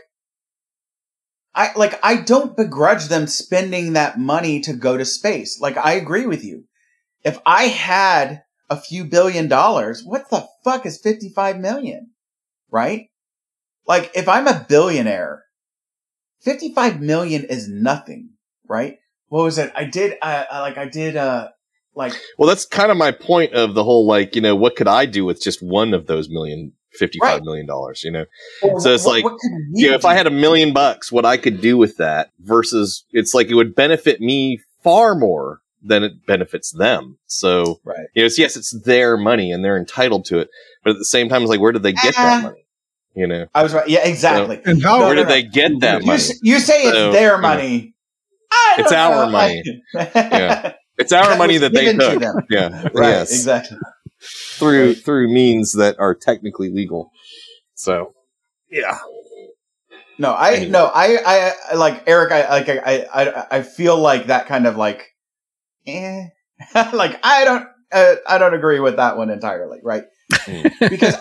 I like I don't begrudge them spending that money to go to space. Like, I agree with you. If I had a few billion dollars, what the fuck is fifty-five million? Right? Like, if I'm a billionaire, fifty-five million is nothing. Right? What was it? I did. Uh, uh, like, I did. Uh, like
Well, that's kind of my point of the whole like, you know, what could I do with just one of those million, fifty-five
Right.
million dollars, you know?
well,
So it's
what-
like,
what
You know, if I had a million bucks, what I could do with that versus it's like it would benefit me far more than it benefits them. So,
right,
you know, it's, yes, it's their money and they're entitled to it. But at the same time, it's like, where did they get
Ah.
that money? You know,
I was right. Yeah, exactly.
And how
No,
where
no,
did
no.
they get that
You,
money?
s- you say it's
So,
their
you know.
money. I
It's
don't
our
know.
money.
yeah.
It's our money that they
given to
took. Yeah.
Right.
yes.
Exactly.
Through, through means that are technically legal. So, yeah.
No, I
Anyway.
no, I, I, I like Eric. I like I, I, I feel like that kind of like, eh, like I don't, uh, I don't agree with that one entirely, right?
Mm.
Because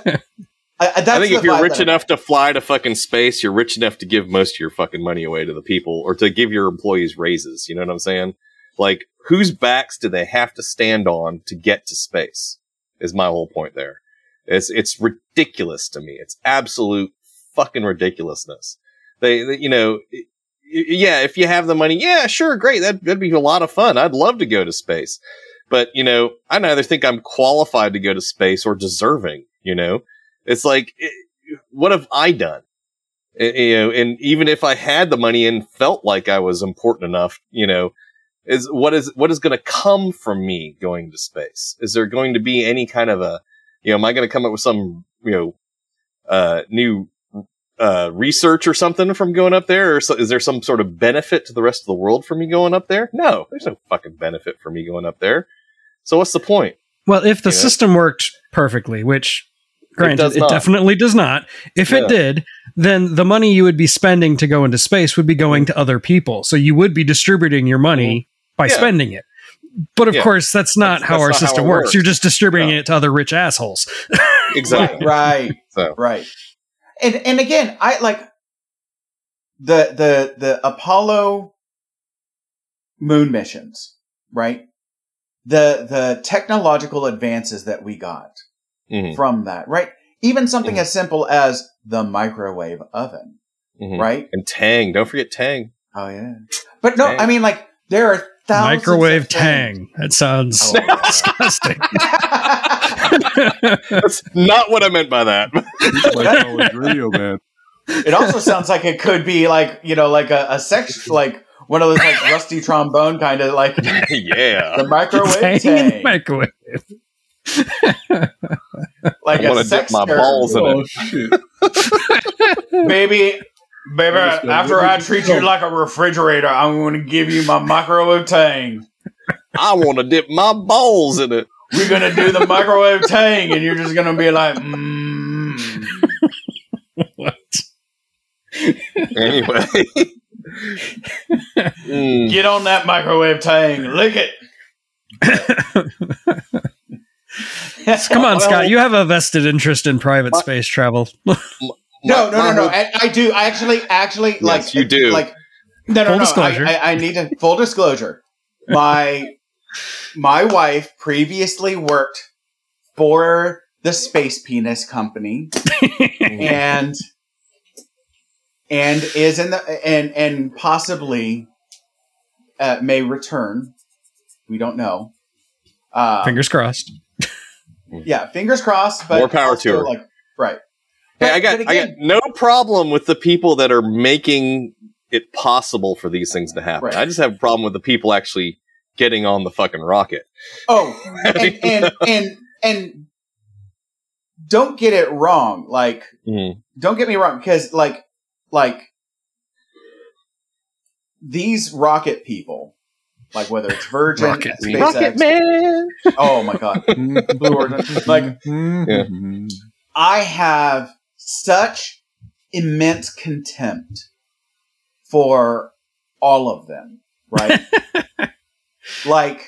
I, I,
think if you're rich enough to fly to fucking space, you're rich enough to give most of your fucking money away to the people or to give your employees raises. You know what I'm saying? Like, whose backs do they have to stand on to get to space? Is my whole point there. It's, it's ridiculous to me. It's absolute fucking ridiculousness. They, they- you know, y- yeah, if you have the money, yeah, sure, great. That, that'd be a lot of fun. I'd love to go to space. But, you know, I neither think I'm qualified to go to space or deserving, you know? It's like, it, what have I done? Uh, You know, and even if I had the money and felt like I was important enough, you know, is what is what is going to come from me going to space? Is there going to be any kind of a, you know, am I going to come up with some, you know, uh, new uh, research or something from going up there, or so, is there some sort of benefit to the rest of the world for me going up there? No, there's no fucking benefit for me going up there. So what's the point?
Well, if the
You know?
system worked perfectly, which granted
does
it, definitely does not, if
Yeah.
it did, then the money you would be spending to go into space would be mm-hmm. going to other people. So you would be distributing your money mm-hmm. by
Yeah.
spending it. But of
Yeah.
course, that's not
That's-
how
that's
our
not
system
it
works.
works.
You're just distributing
No.
it to other rich assholes.
Exactly.
right,
So
right, and and again, I like the the the Apollo moon missions, right? The the technological advances that we got
mhm,
from that, right? Even something
Mhm.
as simple as the microwave oven,
mhm.
right?
And Tang, don't forget Tang.
Oh yeah, but no,
Tang.
I mean like there are thousands
Microwave
of
tang. That sounds
Oh, yeah.
disgusting.
That's not what I meant by that.
like radio, man.
it also sounds like it could be like you know like a, a sex like one of those like rusty trombone kind of like
yeah.
the microwave
Tang in the
tang,
microwave.
like
I want
a
to dip
sex
my
term.
balls in
Oh
it.
shit!
baby. Baby, after I treat you like a refrigerator, I'm going to give you my microwave tang.
I want to dip my balls in it.
We're going to do the microwave tang, and you're just going to be like, mm.
What?
Anyway. Mm.
get on that microwave tang, lick it.
Come on,
Well-
Scott. You have a vested interest in private
My-
space travel.
No,
My-
no, no, no. I, I do. I actually, actually, like
you do.
Like, no, no,
Full
no.
disclosure.
I, I, I need to full disclosure. My my wife previously worked for the Space Penis Company, and and is in the and and possibly uh, may return. We don't know. Uh,
Fingers crossed.
Yeah, fingers crossed. But
More power to her.
Like, right.
Hey, I got
but
I got no problem with the people that are making it possible for these things to happen.
Right.
I just have a problem with the people actually getting on the fucking rocket.
Oh, and and and and don't get it wrong. Like,
Mhm.
don't get me wrong, because like, like these rocket people, like whether it's Virgin,
Rocket
SpaceX,
Rocket Man.
oh my god, Blue Origin, like
Yeah.
I have such immense contempt for all of them, right? like,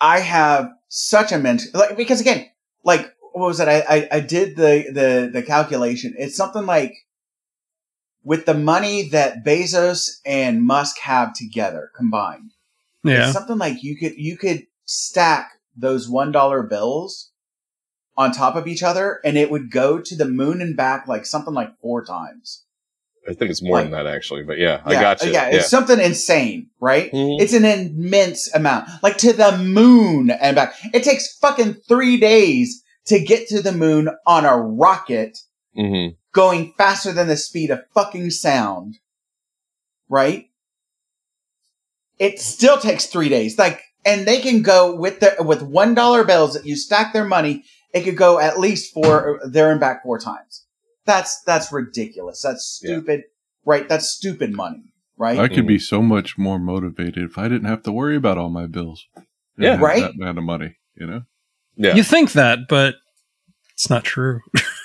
I have such immense, like, because again, like, what was it? I, I, I did the, the, the calculation. It's something like with the money that Bezos and Musk have together combined,
Yeah.
it's something like you could, you could stack those $1 bills on top of each other and it would go to the moon and back like something like four times.
I think it's more
Like-
than that actually, but yeah,
yeah,
I got you.
Yeah, it's something insane, right?
Mhm.
It's an immense amount, like to the moon and back. It takes fucking three days to get to the moon on a rocket
Mhm.
Going faster than the speed of fucking sound, right? It still takes three days. Like, and they can go with the with one dollar bills that you stack their money. It could go at least four there and back four times. That's that's ridiculous. That's
Yeah.
stupid, right? That's stupid money, right?
I could be so much more motivated if I didn't have to worry about all my bills.
Yeah.
Right?
That amount of money, you know?
Yeah.
You think that, but it's not true.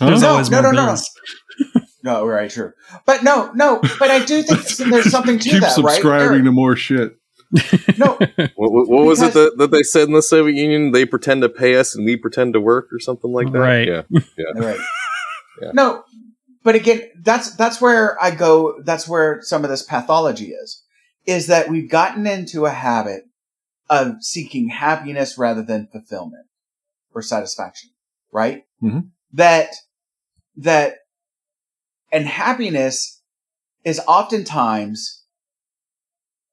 Huh?
There's
No,
always
no,
more
no, no, no. No, right, true. But no, no, but I do think there's something to
Keep
that, right?
subscribing
Eric?
to more shit.
No,
What, what, what was it that, that they said in the Soviet Union? They pretend to pay us and we pretend to work or something like that.
Right.
Yeah. yeah.
right.
Yeah.
No, but again, that's that's where I go. That's where some of this pathology is. Is that we've gotten into a habit of seeking happiness rather than fulfillment or satisfaction, right?
Mhm.
That that and happiness is oftentimes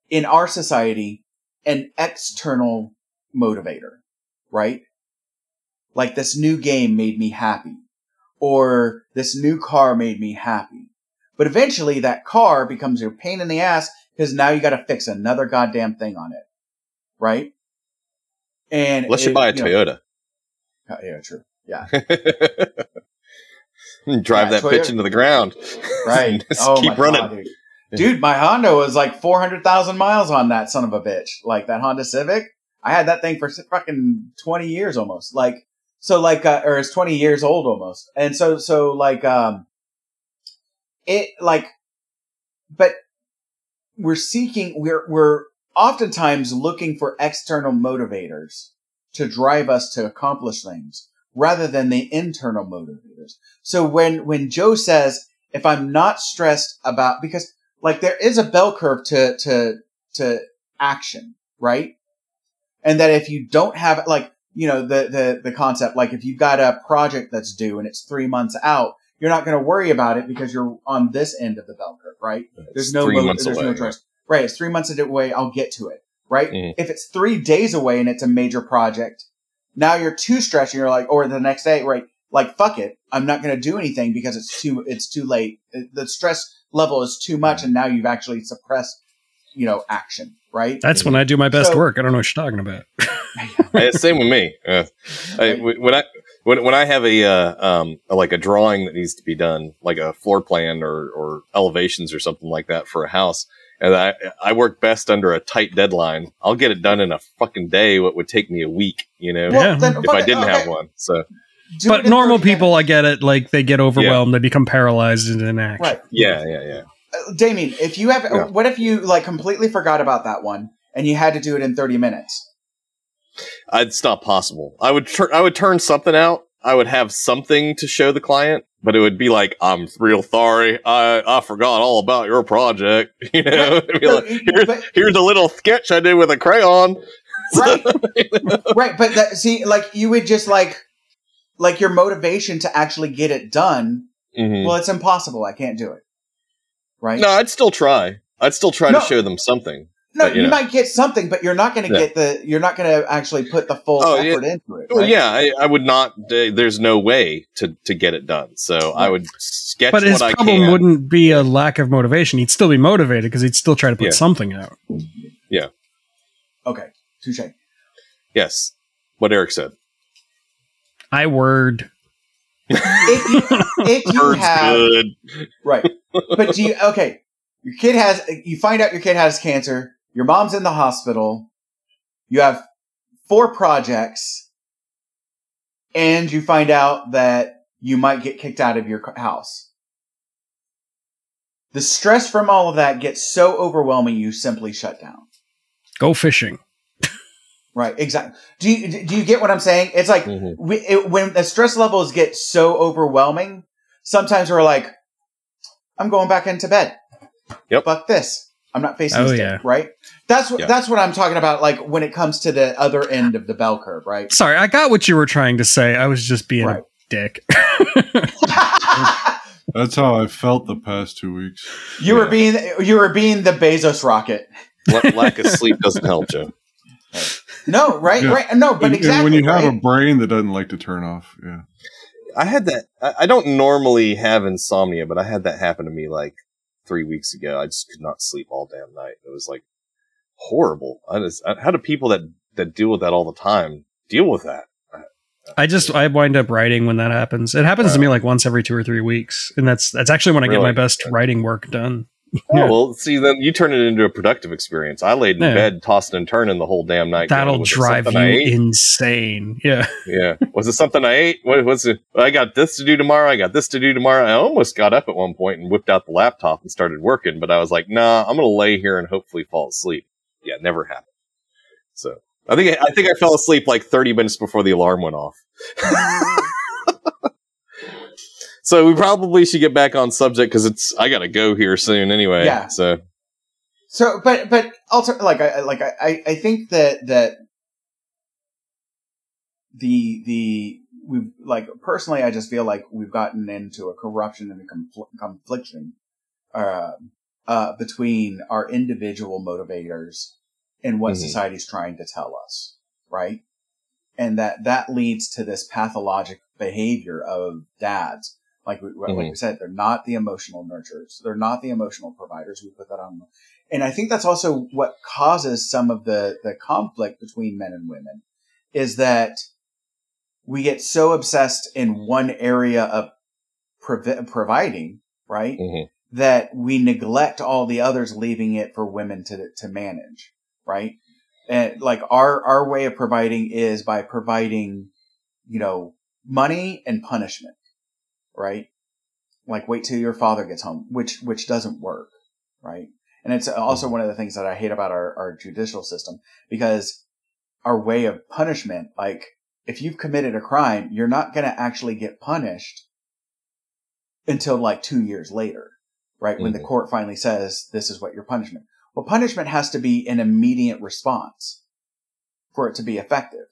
in our society an external motivator, right? Like this new game made me happy or this new car made me happy. But eventually that car becomes your pain in the ass because now you got to fix another goddamn thing on it. Right? And
Unless you buy a
know-
Toyota.
Uh, yeah, true. Yeah.
Drive
Yeah,
that bitch
Toyota-
into the ground.
Right.
Just
oh
keep running.
God, dude. Dude, my Honda was like 400,000 miles on that son of a bitch. Like that Honda Civic. I had that thing for fucking 20 years almost. Like, so like, uh, or it's 20 years old almost. And so, so like, um, it like, but we're seeking, we're, we're oftentimes looking for external motivators to drive us to accomplish things rather than the internal motivators. So when, when Joe says, if I'm not stressed about, because like there is a bell curve to, to, to action, right? And that if you don't have, like, you know, the, the, the concept, like if you've got a project that's due and it's three months out, you're not going to worry about it because you're on this end of the bell curve, right? There's no, mo- there's
away.
no trust. Right. It's three months away. I'll get to it. Right.
Mhm.
If it's three days away and it's a major project, now you're too stressed and you're like, or the next day, right? Like, fuck it. I'm not going to do anything because it's too, it's too late. The stress level is too much. And now you've actually suppressed, you know, action. Right.
That's when I do my best
So-
work. I don't know what you're talking about.
Hey, same with me. Uh, I, when I when when I have a uh, um like a drawing that needs to be done, like a floor plan or or elevations or something like that for a house, and I I work best under a tight deadline. I'll get it done in a fucking day. What would take me a week, you know,
Yeah.
then
if
fuck
I didn't
okay,
have one. So
do
but normal
30
people, I get it. Like they get overwhelmed, they become paralyzed and inact.
Right.
yeah, yeah, yeah.
Uh, Damian, if you have,
Yeah.
what if you like completely forgot about that one and you had to do it in 30 minutes?
I- It's not possible. I would turn I would turn something out. I would have something to show the client, but it would be like, "I'm real sorry. I I forgot all about your project." You know, It'd be
No,
like, here's,
but-
here's a little sketch I did with a crayon.
right right but that see like you would just like like your motivation to actually get it done
Mhm.
well it's impossible i can't do it right
No, I'd still try. I'd still try
No.
to show them something.
No,
but, you
you,
know.
might get something but you're not going to
Yeah.
get the you're not going to actually put the full
Oh, yeah.
effort into it
Well, yeah, I, I would not. Uh, there's no way to to get it done. So I would sketch
But his
what I
problem
can.
wouldn't be a lack of motivation. He'd still be motivated because he'd still try to put
Yeah.
something out. Yeah.
Okay touche
yes, what Eric said.
I word.
if you, if you
Bird's
have
good.
Right. But do you okay? Your kid has you find out your kid has cancer, your mom's in the hospital, you have four projects, and you find out that you might get kicked out of your house. The stress from all of that gets so overwhelming you simply shut down.
Go fishing.
Right, exactly. Do you do you get what I'm saying? It's like
Mhm.
we, it, when the stress levels get so overwhelming, sometimes we're like, I'm going back into bed.
Yep.
Fuck this. I'm not facing
Oh,
this.
yeah.
day, right? That's what
Yeah.
that's what I'm talking about. Like when it comes to the other end of the bell curve, right?
Sorry, I got what you were trying to say. I was just being
Right.
a dick.
That's how I felt the past two weeks.
You were being you were being the Bezos rocket.
La- lack of sleep doesn't help, Joe.
No, right,
Yeah.
right. No, but
And- and when you have a brain that doesn't like to turn off, yeah.
I had that. I I don't normally have insomnia, but I had that happen to me like three weeks ago. I just could not sleep all damn night. It was like horrible. I just, how do people that, that deal with that all the time deal with that?
I just I wind up writing when that happens. It happens to me like once every two or three weeks, and that's that's actually when I get my best writing work done.
Oh,
Yeah.
well, see, then you turn it into a productive experience. I laid in
Yeah.
bed, tossing and turning the whole damn night.
That'll drive you insane. Yeah.
Yeah. Was it something I ate? What was it? I got this to do tomorrow. I got this to do tomorrow. I almost got up at one point and whipped out the laptop and started working, but I was like, nah, I'm going to lay here and hopefully fall asleep. Yeah, never happened. So I think, I think I fell asleep like 30 minutes before the alarm went off. so we probably should get back on subject because it's, I got to go here soon anyway.
Yeah.
So
So, but but also like I like I I- think that that the the we like personally I just feel like we've gotten into a corruption and a confl- confliction uh, uh, between our individual motivators and what
Mhm.
society's trying to tell us, right? And that that leads to this pathologic behavior of dads. Like we, like we said, they're not the emotional nurturers. They're not the emotional providers. We put that on and I think that's also what causes some of the, the conflict between men and women is that we get so obsessed in one area of provi- providing, right?
mhm.
That we neglect all the others, leaving it for women to, to manage, right? And like our, our way of providing is by providing, you know, money and punishment, right? Like wait till your father gets home, which, which doesn't work, right? And it's also one of the things that I hate about our, our judicial system because our way of punishment, like if you've committed a crime, you're not going to actually get punished until like two years later, right? When the
Mhm.
court finally says this is what your punishment. Well, punishment has to be an immediate response for it to be effective.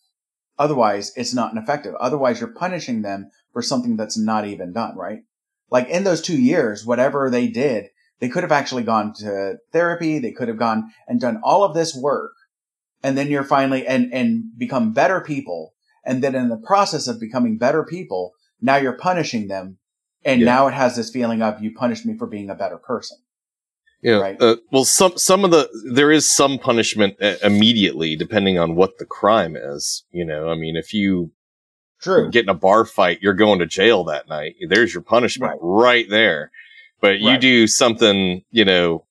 Otherwise, it's not effective. Otherwise, you're punishing them for something that's not even done, right? Like in those two years, whatever they did, they could have actually gone to therapy. They could have gone and done all of this work. And then you're finally, and, and become better people. And then in the process of becoming better people, now you're punishing them. And
Yeah.
now it has this feeling of you punished me for being a better person.
Yeah.
Right.
Uh, well, some some of the there is some punishment uh, immediately, depending on what the crime is. You know, I mean, if you
True.
get in a bar fight, you're going to jail that night. There's your punishment right, there. But you do something, you know,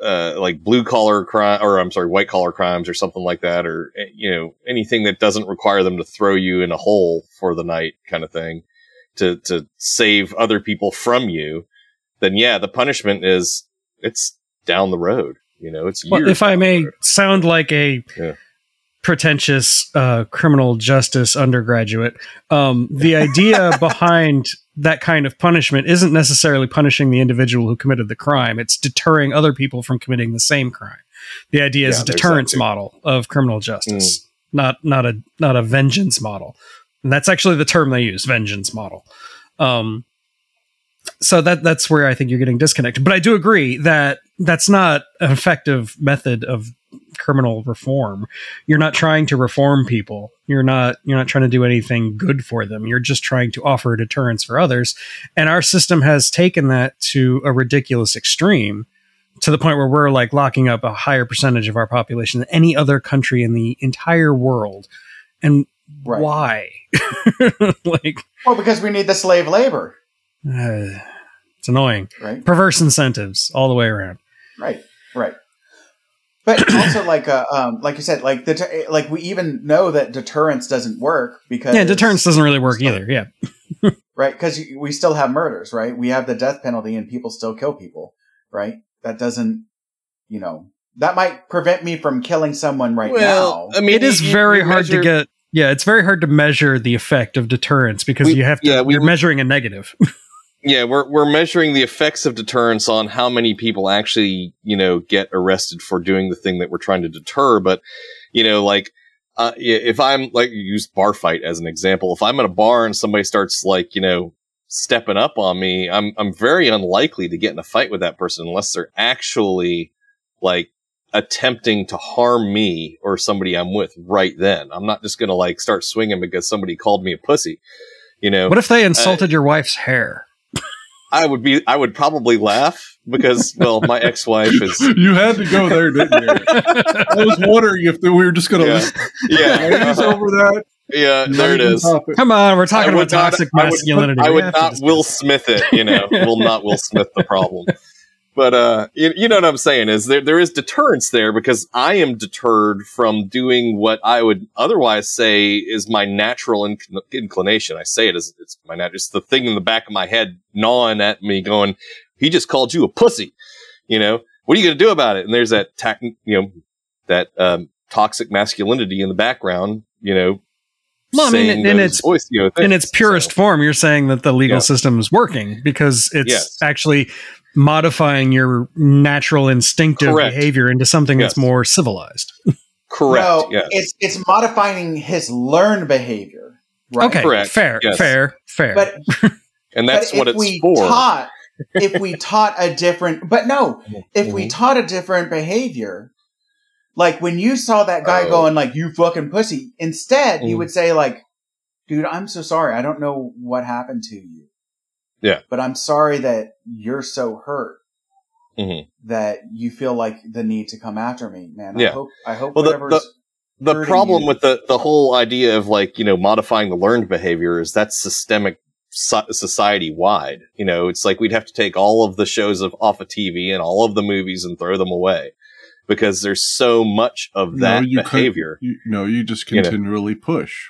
uh, like blue collar crime, or I'm sorry, white collar crimes, or something like that, or eh, you know, anything that doesn't require them to throw you in a hole for the night, kind of thing, to to save other people from you. Then yeah, the punishment is it's down the road. You know, it's years.
Well, if I
down the
may
road.
sound like a
Yeah.
Pretentious uh, criminal justice undergraduate, um, the idea behind that kind of punishment isn't necessarily punishing the individual who committed the crime; it's deterring other people from committing the same crime. The idea is a deterrence model of criminal justice, not not a not a vengeance model. And that's actually the term they use, vengeance model. Um, so that that's where I think you're getting disconnected. But I do agree that that's not an effective method of criminal reform. You're not trying to reform people. You're not you're not trying to do anything good for them. You're just trying to offer deterrence for others. And our system has taken that to a ridiculous extreme to the point where we're like locking up a higher percentage of our population than any other country in the entire world. And
Right.
why? like
Well, because we need the slave labor,
uh, it's annoying.
right?
Perverse incentives all the way around.
Right, right. But also, like, uh, um, like you said, like the t- like we even know that deterrence doesn't work because
Yeah, deterrence doesn't really work
So-
either. Yeah.
right? Because we still have murders, right? We have the death penalty, and people still kill people, right? That doesn't, you know, that might prevent me from killing someone right
well,
now.
I mean,
it is
you-
very
you
hard to get. Yeah, it's very hard to measure the effect of deterrence because
We-
you have to.
yeah, we-
you're measuring a negative.
Yeah, we're we're measuring the effects of deterrence on how many people actually, you know, get arrested for doing the thing that we're trying to deter. But, you know, like, uh, if I'm like you use bar fight as an example, if I'm at a bar and somebody starts like, you know, stepping up on me, I'm I'm very unlikely to get in a fight with that person unless they're actually like attempting to harm me or somebody I'm with right then. I'm not just going to like start swinging because somebody called me a pussy. You know,
What if they insulted your wife's hair?
I would be, I would probably laugh because, well, my ex-wife is,
you had to go there, didn't you? I was wondering if we were just going to
yeah,
list
yeah, uh-huh.
over that.
yeah, there it is.
Come on, we're talking
I would
about
not-
toxic
I would-
masculinity.
I would not Will. Smith it, you know, will not Will Smith the problem. But uh, you, you know what I'm saying is there there is deterrence there because I am deterred from doing what I would otherwise say is my natural inc- inclination. I say it as it's my natural, it's the thing in the back of my head gnawing at me, going, "He just called you a pussy," you know. What are you going to do about it? And there's that tac- you know that um, toxic masculinity in the background, you know.
Well, I mean, in its-
voice, you know,
in its purest
So-
form, you're saying that the legal
Yeah.
system is working because it's
Yes.
actually modifying your natural instinctive
Correct.
behavior into something that's more civilized.
correct.
No,
yes.
it's it's modifying his learned behavior. Right?
Okay,
Correct.
fair,
Yes.
fair, fair.
But
and that's
but
what
if
it's
we
for.
Taught, if we taught a different, but no, if we
Mhm.
taught a different behavior, like when you saw that guy
Oh.
going like "you fucking pussy," instead you
Mhm.
would say like, "Dude, I'm so sorry. I don't know what happened to you.
Yeah.
but I'm sorry that you're so hurt."
Mhm.
That you feel like the need to come after me, man. I
Yeah.
hope I hope
Well, the-
whatever's
the problem
you.
with the the whole idea of like you know modifying the learned behavior is that's systemic so- society wide. You know, it's like we'd have to take all of the shows of off of TV and all of the movies and throw them away because there's so much of that
you could-
behavior.
you, no, you just
You know.
continually push.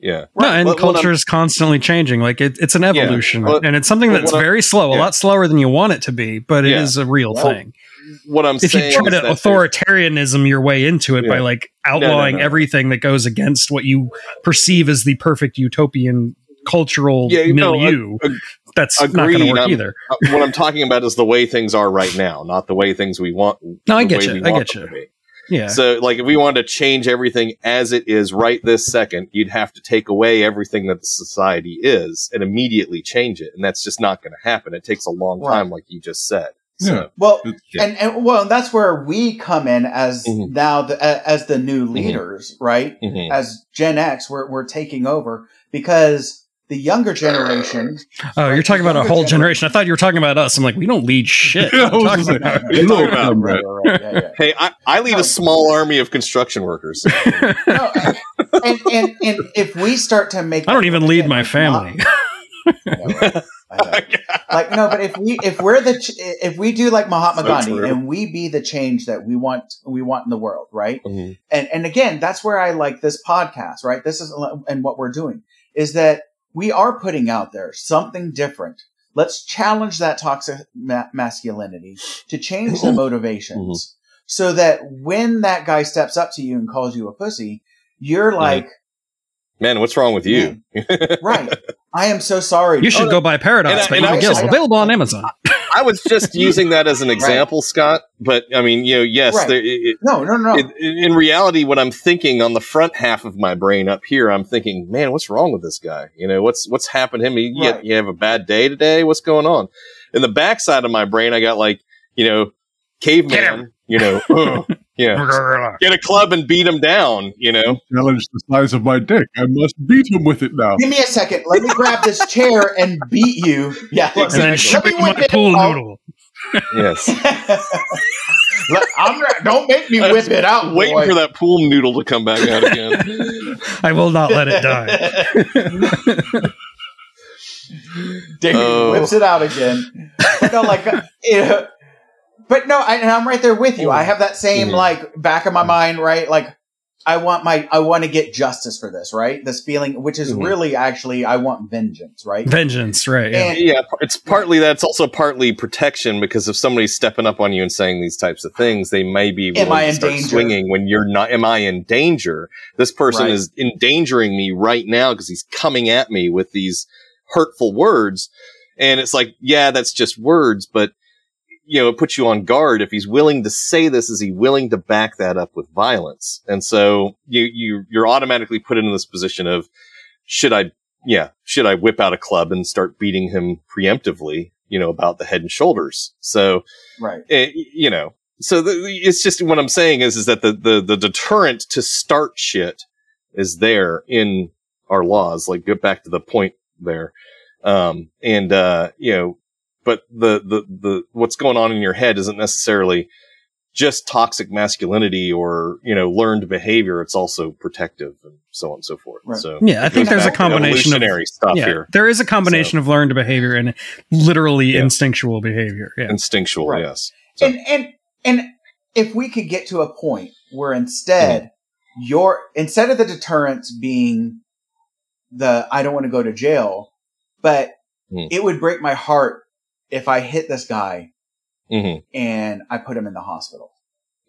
Yeah,
no, and
But what
culture is constantly changing. Like it, it's an evolution,
Well,
and it's something that's
what I'm-
very slow, a lot slower than you want it to be, but it is
Yeah.
a real
Well,
thing.
What I'm
If you try
is
to authoritarianism your way into it by
Yeah.
like
no,
outlawing
no.
everything that goes against what you perceive as the perfect utopian cultural
Yeah, you know,
milieu,
ag-
that's not going to work
I'm-
either.
uh, what I'm talking about is the way things are right now, not the way things we want.
No, I get you. I get you.
To be.
Yeah.
So, like, if we wanted to change everything as it is right this second, you'd have to take away everything that the society is and immediately change it. And that's just not going to happen. It takes a long
Right.
time, like you just said. So,
Yeah.
Well,
It's-
and, and well, that's where we come in as
Mhm.
now the, as the new leaders, right?
mhm.
As Gen X, we're we're taking over because the younger generation.
oh, you're talking about a whole
generation-
generation. I thought you were talking about us. I'm like, we don't lead shit.
Yeah, I was
What are you
gonna
talking about?
Talking about?
Right, right, yeah, yeah.
Hey, I, I lead a small army of construction workers.
No, and, and and if we start to make,
I don't even lead my family.
Mah- Yeah, like no, but if we if we're the ch- if we do like Mahatma
So
Gandhi
true.
and we be the change that we want we want in the world, right?
Mhm.
and and again that's where i like this podcast right this is and what we're doing is that we are putting out there something different let's challenge that toxic ma- masculinity to change the mm-hmm. motivations so that when that guy steps up to you and calls you a pussy you're mm-hmm. like
Man, what's wrong with you?
right i am so sorry
You should
no.
go buy Paradox
And I-
by
and I
Eva
also-
available on Amazon.
I was just using that as an example, Scott. But I mean, you know, yes,
Right.
there, it,
no no no
it, in reality, what I'm thinking on the front half of my brain up here, I'm thinking, man, what's wrong with this guy? You know, what's what's happened to him? You,
Right.
you have a bad day today? What's going on? In the backside of my brain, I got like, you know, caveman. You know, yeah, get a club and beat him down. You know,
Challenge the size of my dick. I must beat him with it now.
give me a second let me grab this chair and beat you yeah
And then
let
shoot
me
my
whip it
pool
out.
noodle.
yes.
Let- I'm not, don't make me whip it out.
Waiting
boy.
for that pool noodle to come back out again.
I will not let it die.
Dave
Oh.
whips it out again. But no, like, uh, yeah. But no, I, and I'm right there with you. I have that same like back of my mind, right? Like, I want my, I want to get justice for this, right? This feeling, which is
Mhm.
really actually, I want vengeance, right?
Vengeance, right? Yeah.
And
yeah, it's partly that's also partly protection because if somebody's stepping up on you and saying these types of things, they may be
Am I
to
in
start
danger?
swinging when you're not. Am I in danger? This person
Right.
is endangering me right now because he's coming at me with these hurtful words, and it's like, yeah, that's just words, but you know, it puts you on guard. If he's willing to say this, is he willing to back that up with violence? And so you you you're automatically put into this position of should I yeah, should I whip out a club and start beating him preemptively, you know, about the head and shoulders? So,
Right.
eh, you know, so the, it's just what I'm saying is, is that the, the, the deterrent to start shit is there in our laws. Like, get back to the point there. Um, and, uh, you know, but the, the, the, what's going on in your head isn't necessarily just toxic masculinity or, you know, learned behavior. It's also protective and so on and so forth.
Right.
So
Yeah, I think there's a combination of
evolutionary stuff
yeah,
here.
there is a combination of learned behavior and literally
Yeah.
instinctual behavior. Yeah.
Instinctual,
Right.
yes. So-
And and and if we could get to a point where instead
Mm-hmm.
your instead of the deterrence being the I don't want to go to jail, but
Mm.
it would break my heart if I hit this guy
Mhm.
and I put him in the hospital,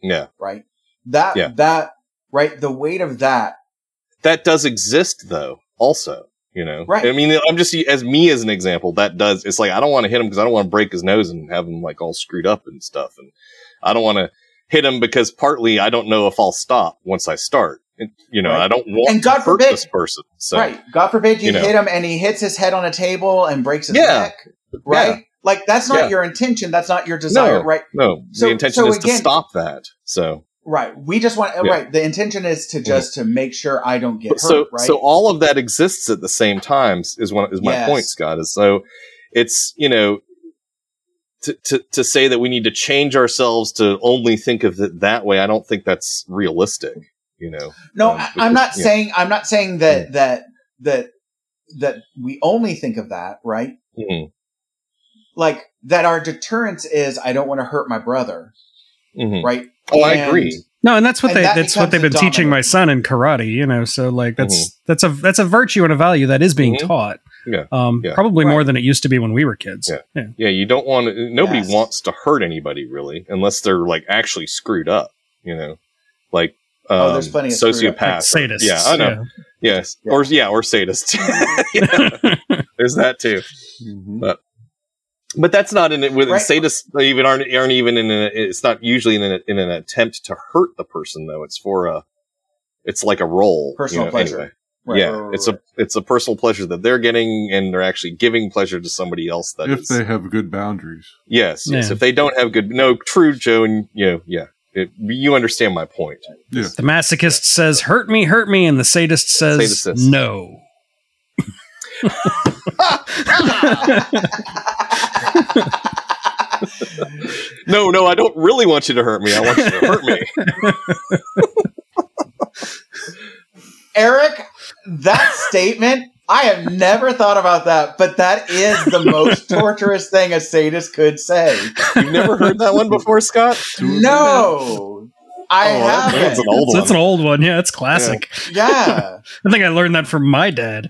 Yeah.
right? That
Yeah.
that right the weight of that
that does exist though also you know
Right.
i mean i'm just as me as an example that does it's like i don't want to hit him because i don't want to break his nose and have him like all screwed up and stuff and i don't want to hit him because partly i don't know if i'll stop once i start And, you know
Right.
i don't want
And God
to hurt
forbid-
this person so
right. God forbid you,
you know.
hit him and he hits his head on a table and breaks his
Yeah.
neck, right? Like that's not
Yeah.
your intention. That's not your desire,
No.
right?
no
So-
the intention
so
is
again-
to stop that so
Right. We just want
Yeah.
right. The intention is to just to make sure I don't get hurt.
so
right.
so all of that exists at the same times is one is my
Yes.
point scott is so it's you know to, to to say that we need to change ourselves to only think of it that way i don't think that's realistic you know
no,
um,
I, I'm not
because- yeah.
saying I'm not saying that that that that we only think of that, right?
Mhm,
Like that our deterrence is I don't want to hurt my brother,
mhm.
right?
oh i agree
No, and that's what
And
they
that
that's what they've
the
been teaching my son in karate, you know. So like that's
Mm-hmm.
that's a that's a virtue and a value that is being
Mhm.
taught.
Yeah.
Um
Yeah.
probably more than it used to be when we were kids.
Yeah.
yeah.
yeah you don't want to nobody
Yes.
wants to hurt anybody really unless they're like actually screwed up you know like um,
Oh, there's plenty of screwed
sociopaths
Like sadists.
yeah i know yes
Yeah.
or yeah or sadists there's that too
Mhm.
But that's not in it with
Right.
sadists even aren't aren't even in a, it's not usually in an, in an attempt to hurt the person though. It's for a it's like a role.
Personal
you know,
pleasure.
anyway.
Right,
yeah,
right, right,
it's
right.
a it's a personal pleasure that they're getting, and they're actually giving pleasure to somebody else. That
if
is-
they have good boundaries.
yes, yes.
Yeah.
If they don't have good, no, true, Joe, and you know, yeah, it, you understand my point.
Yeah.
The masochist says, "Hurt me, hurt me," and the sadist says,
Sadist says-
"No."
No, no, I don't really want you to hurt me. I want you to hurt me.
Eric, that statement, I have never thought about that, but that is the most torturous thing a sadist could say.
You've never heard that one before, Scott?
No, oh, I
Oh,
haven't.
that's an old
So
one.
that's an old one. Yeah, it's classic.
yeah,
I think I learned that from my dad.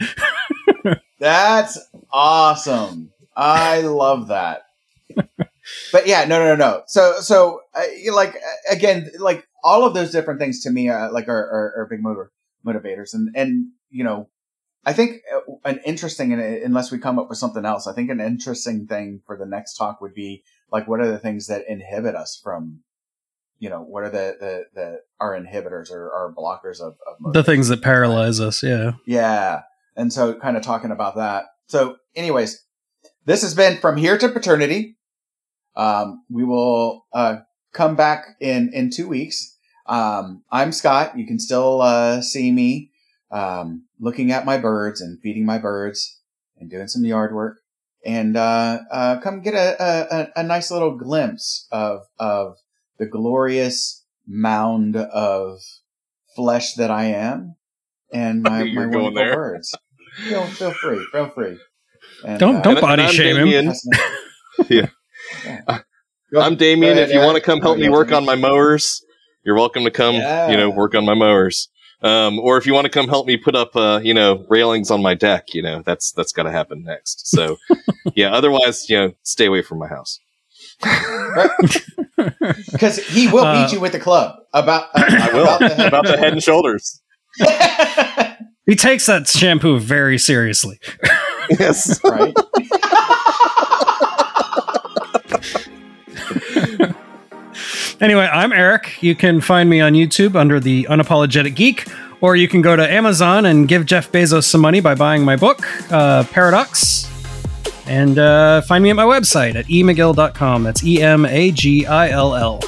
that's awesome. I love that. But yeah, no, no, no, no. So, so uh, like uh, again, like all of those different things to me, uh, like are, are, are big motor motivators, and and you know, I think uh, an interesting, and uh, unless we come up with something else, I think an interesting thing for the next talk would be like, what are the things that inhibit us from, you know, what are the the, the our inhibitors or our blockers of, of
The things that paralyze us. Yeah.
yeah. And so kind of talking about that. So anyways, this has been from here to paternity. Um, we will, uh, come back in, in two weeks. Um, I'm Scott. You can still, uh, see me, um, looking at my birds and feeding my birds and doing some yard work and, uh, uh, come get a, a, a- nice little glimpse of, of the glorious mound of flesh that I am and my, my wonderful
there.
birds. Feel, feel free, feel free. And,
Don't-
uh,
don't body
and I'm
shame him.
Yeah. Go-
I'm Damian.
go
If you
ahead,
want to come help me work on my mowers, you're welcome to come.
Yeah.
You know, work on my mowers. Um, or if you want to come help me put up, uh, you know, railings on my deck, you know, that's that's got to happen next. So, yeah. Otherwise, you know, stay away from my house.
Because he will
Uh,
beat you with the club about. Uh,
I will
about the head,
about the head and shoulders.
He takes that shampoo very seriously.
Yes.
right.
Anyway, I'm Eric. You can find me on YouTube under the Unapologetic Geek Or you can go to Amazon and give Jeff Bezos some money by buying my book, uh, Paradox. And uh, find me at my website at emagill.com. That's E M A G I L L.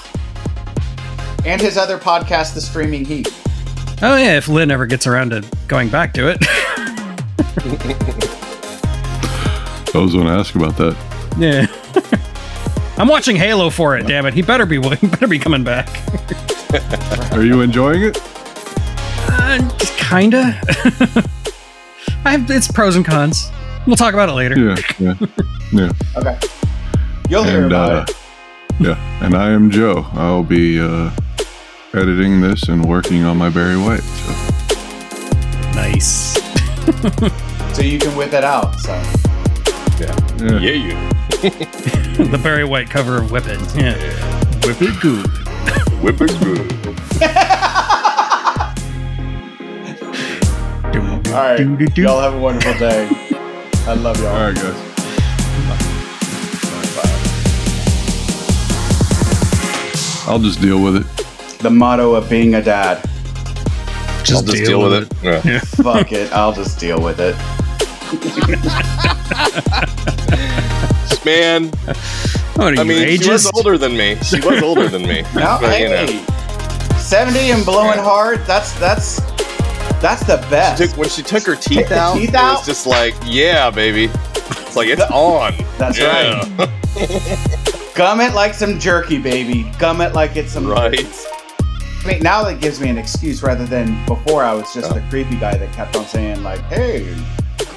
And his other podcast, The Streaming Heap.
Oh, yeah, if Lynn ever gets around to going back to it.
I was going to ask about that.
yeah. I'm watching Halo for it, damn it. He better be he better be coming back.
Are you enjoying it?
Uh, kinda. I have its pros and cons. We'll talk about it later.
Yeah, yeah, yeah.
Okay. You'll hear
and
about
uh,
it.
yeah, and I am Joe. I'll be uh, editing this and working on my Barry White. So
Nice.
So you can whip it out. So
yeah,
Yeah, you.
the Barry White cover of Whip It. Yeah. Whip it good.
Whip it good.
all right. Y'all have a wonderful day. I love y'all.
all right, guys. I'll just deal with it.
The motto of being a dad.
Just, just deal with it. Yeah.
Fuck it. I'll just deal with it.
Man,
What are
I
you,
mean, she was older than me. She was older than me.
No,
But, you know.
70 and blowing hard. That's that's that's the best.
Took- when she took her teeth
the
out,
teeth
it
out?
was just like, yeah, baby. It's like it's on.
That's
yeah.
Gum it like some jerky, baby. Gum it like it's some.
right.
I mean, now that gives me an excuse rather than before I was just
Yeah.
the creepy guy that kept on saying like, "Hey,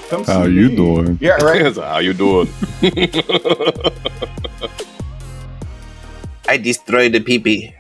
come see
How you
me."
doing?
Yeah, right.
So How you doing? I destroyed the peepee.